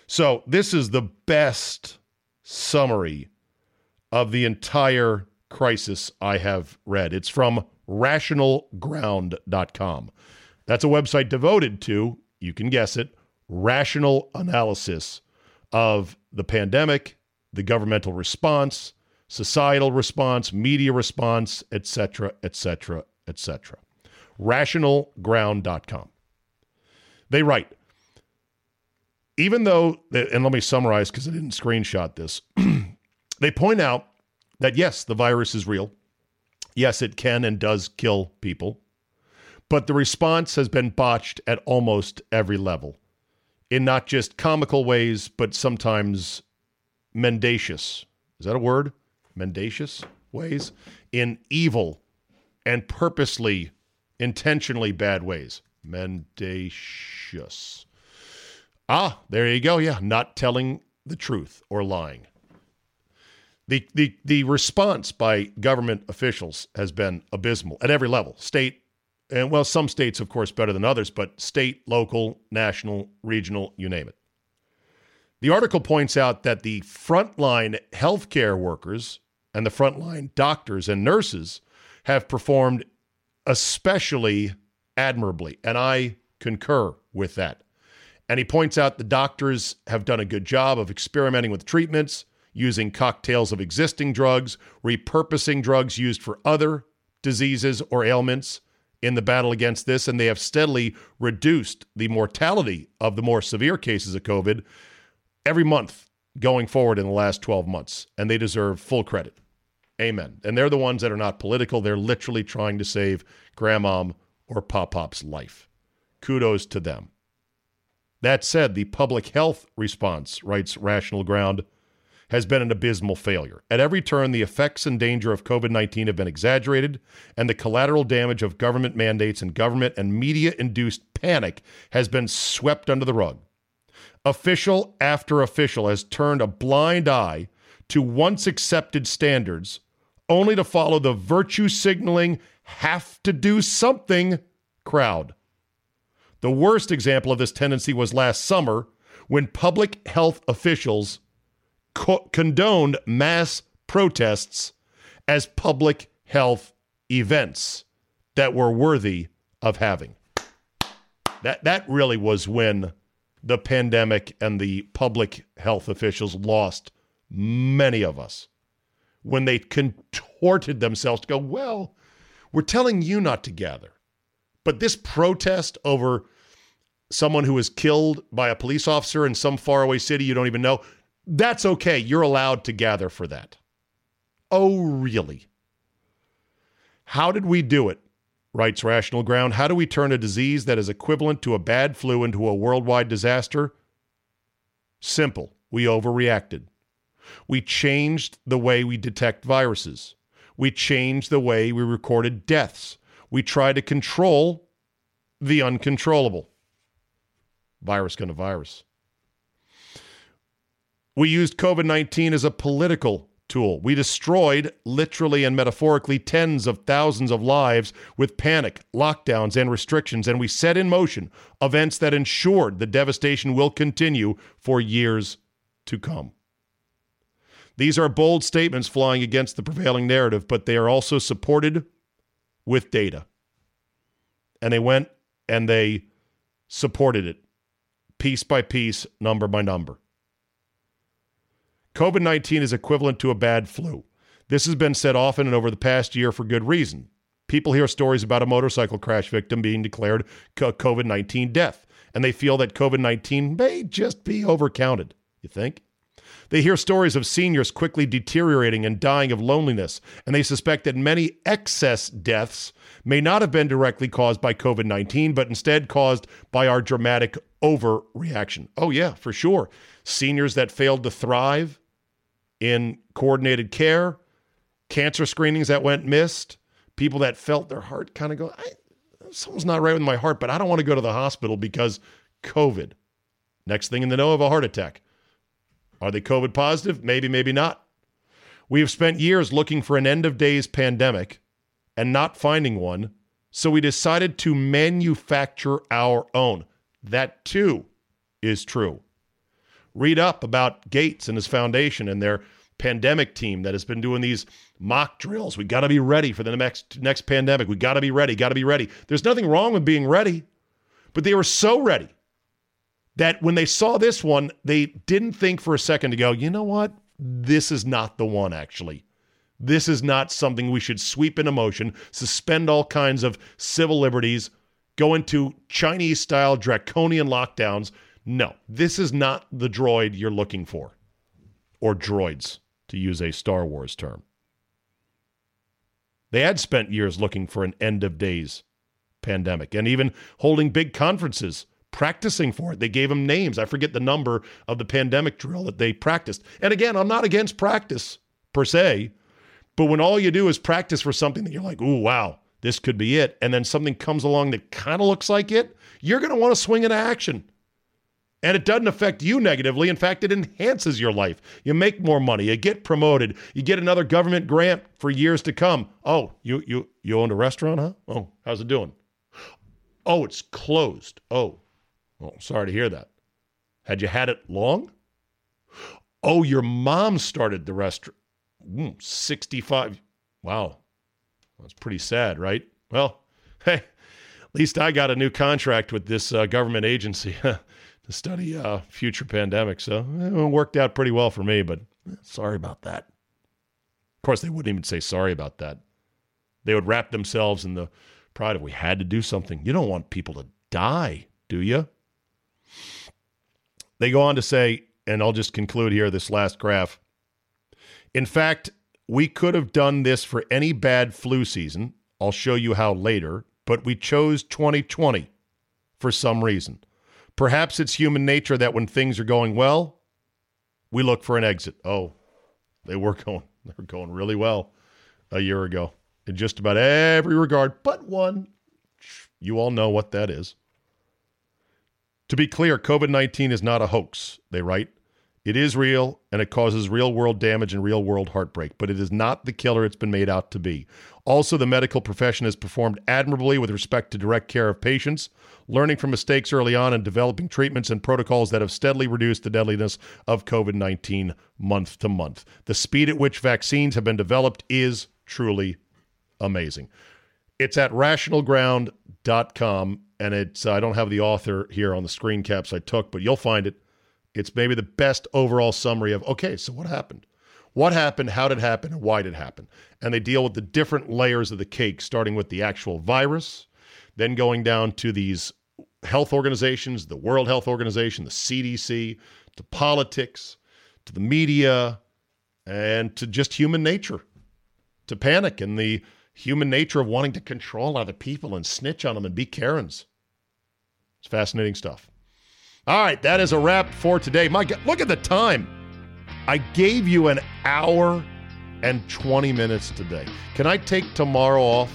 So, this is the best summary of the entire crisis I have read. It's from rationalground.com. That's a website devoted to, you can guess it, rational analysis of the pandemic, the governmental response, societal response, media response, etc., etc., etc. rationalground.com. They write, even though, and let me summarize because I didn't screenshot this, they point out that yes, the virus is real. Yes, it can and does kill people. But the response has been botched at almost every level in not just comical ways, but sometimes mendacious. Is that a word? Mendacious ways? In evil and purposely, intentionally bad ways. Mendacious. Ah, there you go. Yeah, not telling the truth or lying. The, the, the response by government officials has been abysmal at every level state, and well, some states, of course, better than others, but state, local, national, regional, you name it. The article points out that the frontline healthcare workers and the frontline doctors and nurses have performed especially admirably, and I concur with that. And he points out the doctors have done a good job of experimenting with treatments, using cocktails of existing drugs, repurposing drugs used for other diseases or ailments in the battle against this, and they have steadily reduced the mortality of the more severe cases of COVID every month going forward in the last 12 months, and they deserve full credit. Amen. And they're the ones that are not political. They're literally trying to save grandmom or pop pop's life. Kudos to them. That said, the public health response, writes Rational Ground, has been an abysmal failure. At every turn, the effects and danger of COVID 19 have been exaggerated, and the collateral damage of government mandates and government and media induced panic has been swept under the rug. Official after official has turned a blind eye to once accepted standards only to follow the virtue signaling, have to do something crowd. The worst example of this tendency was last summer when public health officials co- condoned mass protests as public health events that were worthy of having. That that really was when the pandemic and the public health officials lost many of us. When they contorted themselves to go, well, we're telling you not to gather. But this protest over someone who was killed by a police officer in some faraway city you don't even know, that's okay. You're allowed to gather for that. Oh, really? How did we do it? Writes Rational Ground. How do we turn a disease that is equivalent to a bad flu into a worldwide disaster? Simple. We overreacted. We changed the way we detect viruses. We changed the way we recorded deaths. We tried to control the uncontrollable. Virus going to virus. We used COVID 19 as a political tool. We destroyed, literally and metaphorically, tens of thousands of lives with panic, lockdowns, and restrictions, and we set in motion events that ensured the devastation will continue for years to come. These are bold statements flying against the prevailing narrative, but they are also supported with data. And they went and they supported it piece by piece, number by number. COVID 19 is equivalent to a bad flu. This has been said often and over the past year for good reason. People hear stories about a motorcycle crash victim being declared COVID 19 death, and they feel that COVID 19 may just be overcounted. You think? They hear stories of seniors quickly deteriorating and dying of loneliness, and they suspect that many excess deaths may not have been directly caused by COVID 19, but instead caused by our dramatic overreaction. Oh, yeah, for sure. Seniors that failed to thrive in coordinated care, cancer screenings that went missed, people that felt their heart kind of go, something's not right with my heart, but I don't want to go to the hospital because COVID. Next thing in the know of a heart attack. Are they COVID positive? Maybe, maybe not. We have spent years looking for an end of days pandemic and not finding one, so we decided to manufacture our own. That too is true. Read up about Gates and his foundation and their pandemic team that has been doing these mock drills. We got to be ready for the next next pandemic. We got to be ready, got to be ready. There's nothing wrong with being ready, but they were so ready that when they saw this one, they didn't think for a second to go, you know what? This is not the one, actually. This is not something we should sweep in motion, suspend all kinds of civil liberties, go into Chinese style draconian lockdowns. No, this is not the droid you're looking for, or droids, to use a Star Wars term. They had spent years looking for an end of days pandemic and even holding big conferences practicing for it. They gave them names. I forget the number of the pandemic drill that they practiced. And again, I'm not against practice per se, but when all you do is practice for something that you're like, ooh, wow, this could be it, and then something comes along that kind of looks like it, you're going to want to swing into action. And it doesn't affect you negatively. In fact, it enhances your life. You make more money, you get promoted, you get another government grant for years to come. Oh, you you you owned a restaurant, huh? Oh, how's it doing? Oh, it's closed. Oh. Oh, sorry to hear that. Had you had it long? Oh, your mom started the restaurant. Mm, 65. Wow. That's pretty sad, right? Well, hey, at least I got a new contract with this uh, government agency to study uh, future pandemics. So eh, it worked out pretty well for me, but eh, sorry about that. Of course, they wouldn't even say sorry about that. They would wrap themselves in the pride of we had to do something. You don't want people to die, do you? They go on to say, and I'll just conclude here this last graph. In fact, we could have done this for any bad flu season. I'll show you how later, but we chose 2020 for some reason. Perhaps it's human nature that when things are going well, we look for an exit. Oh, they were going they were going really well a year ago in just about every regard, but one. You all know what that is. To be clear, COVID 19 is not a hoax, they write. It is real and it causes real world damage and real world heartbreak, but it is not the killer it's been made out to be. Also, the medical profession has performed admirably with respect to direct care of patients, learning from mistakes early on and developing treatments and protocols that have steadily reduced the deadliness of COVID 19 month to month. The speed at which vaccines have been developed is truly amazing. It's at rationalground.com, and it's I don't have the author here on the screen caps I took, but you'll find it. It's maybe the best overall summary of okay, so what happened? What happened? How did it happen? And why did it happen? And they deal with the different layers of the cake, starting with the actual virus, then going down to these health organizations, the World Health Organization, the CDC, to politics, to the media, and to just human nature, to panic and the human nature of wanting to control other people and snitch on them and be Karens. It's fascinating stuff. All right, that is a wrap for today. God, look at the time. I gave you an hour and 20 minutes today. Can I take tomorrow off?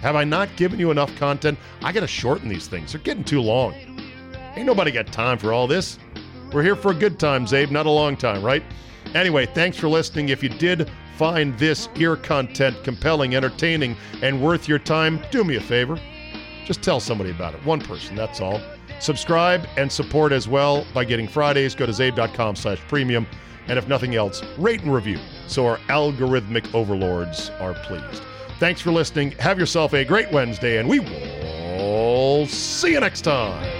Have I not given you enough content? I got to shorten these things. They're getting too long. Ain't nobody got time for all this. We're here for a good time, Czabe, not a long time, right? Anyway, thanks for listening. If you did find this ear content compelling, entertaining, and worth your time, do me a favor. Just tell somebody about it. One person, that's all. Subscribe and support as well by getting Fridays. Go to czabe.com slash premium. And if nothing else, rate and review so our algorithmic overlords are pleased. Thanks for listening. Have yourself a great Wednesday, and we will see you next time.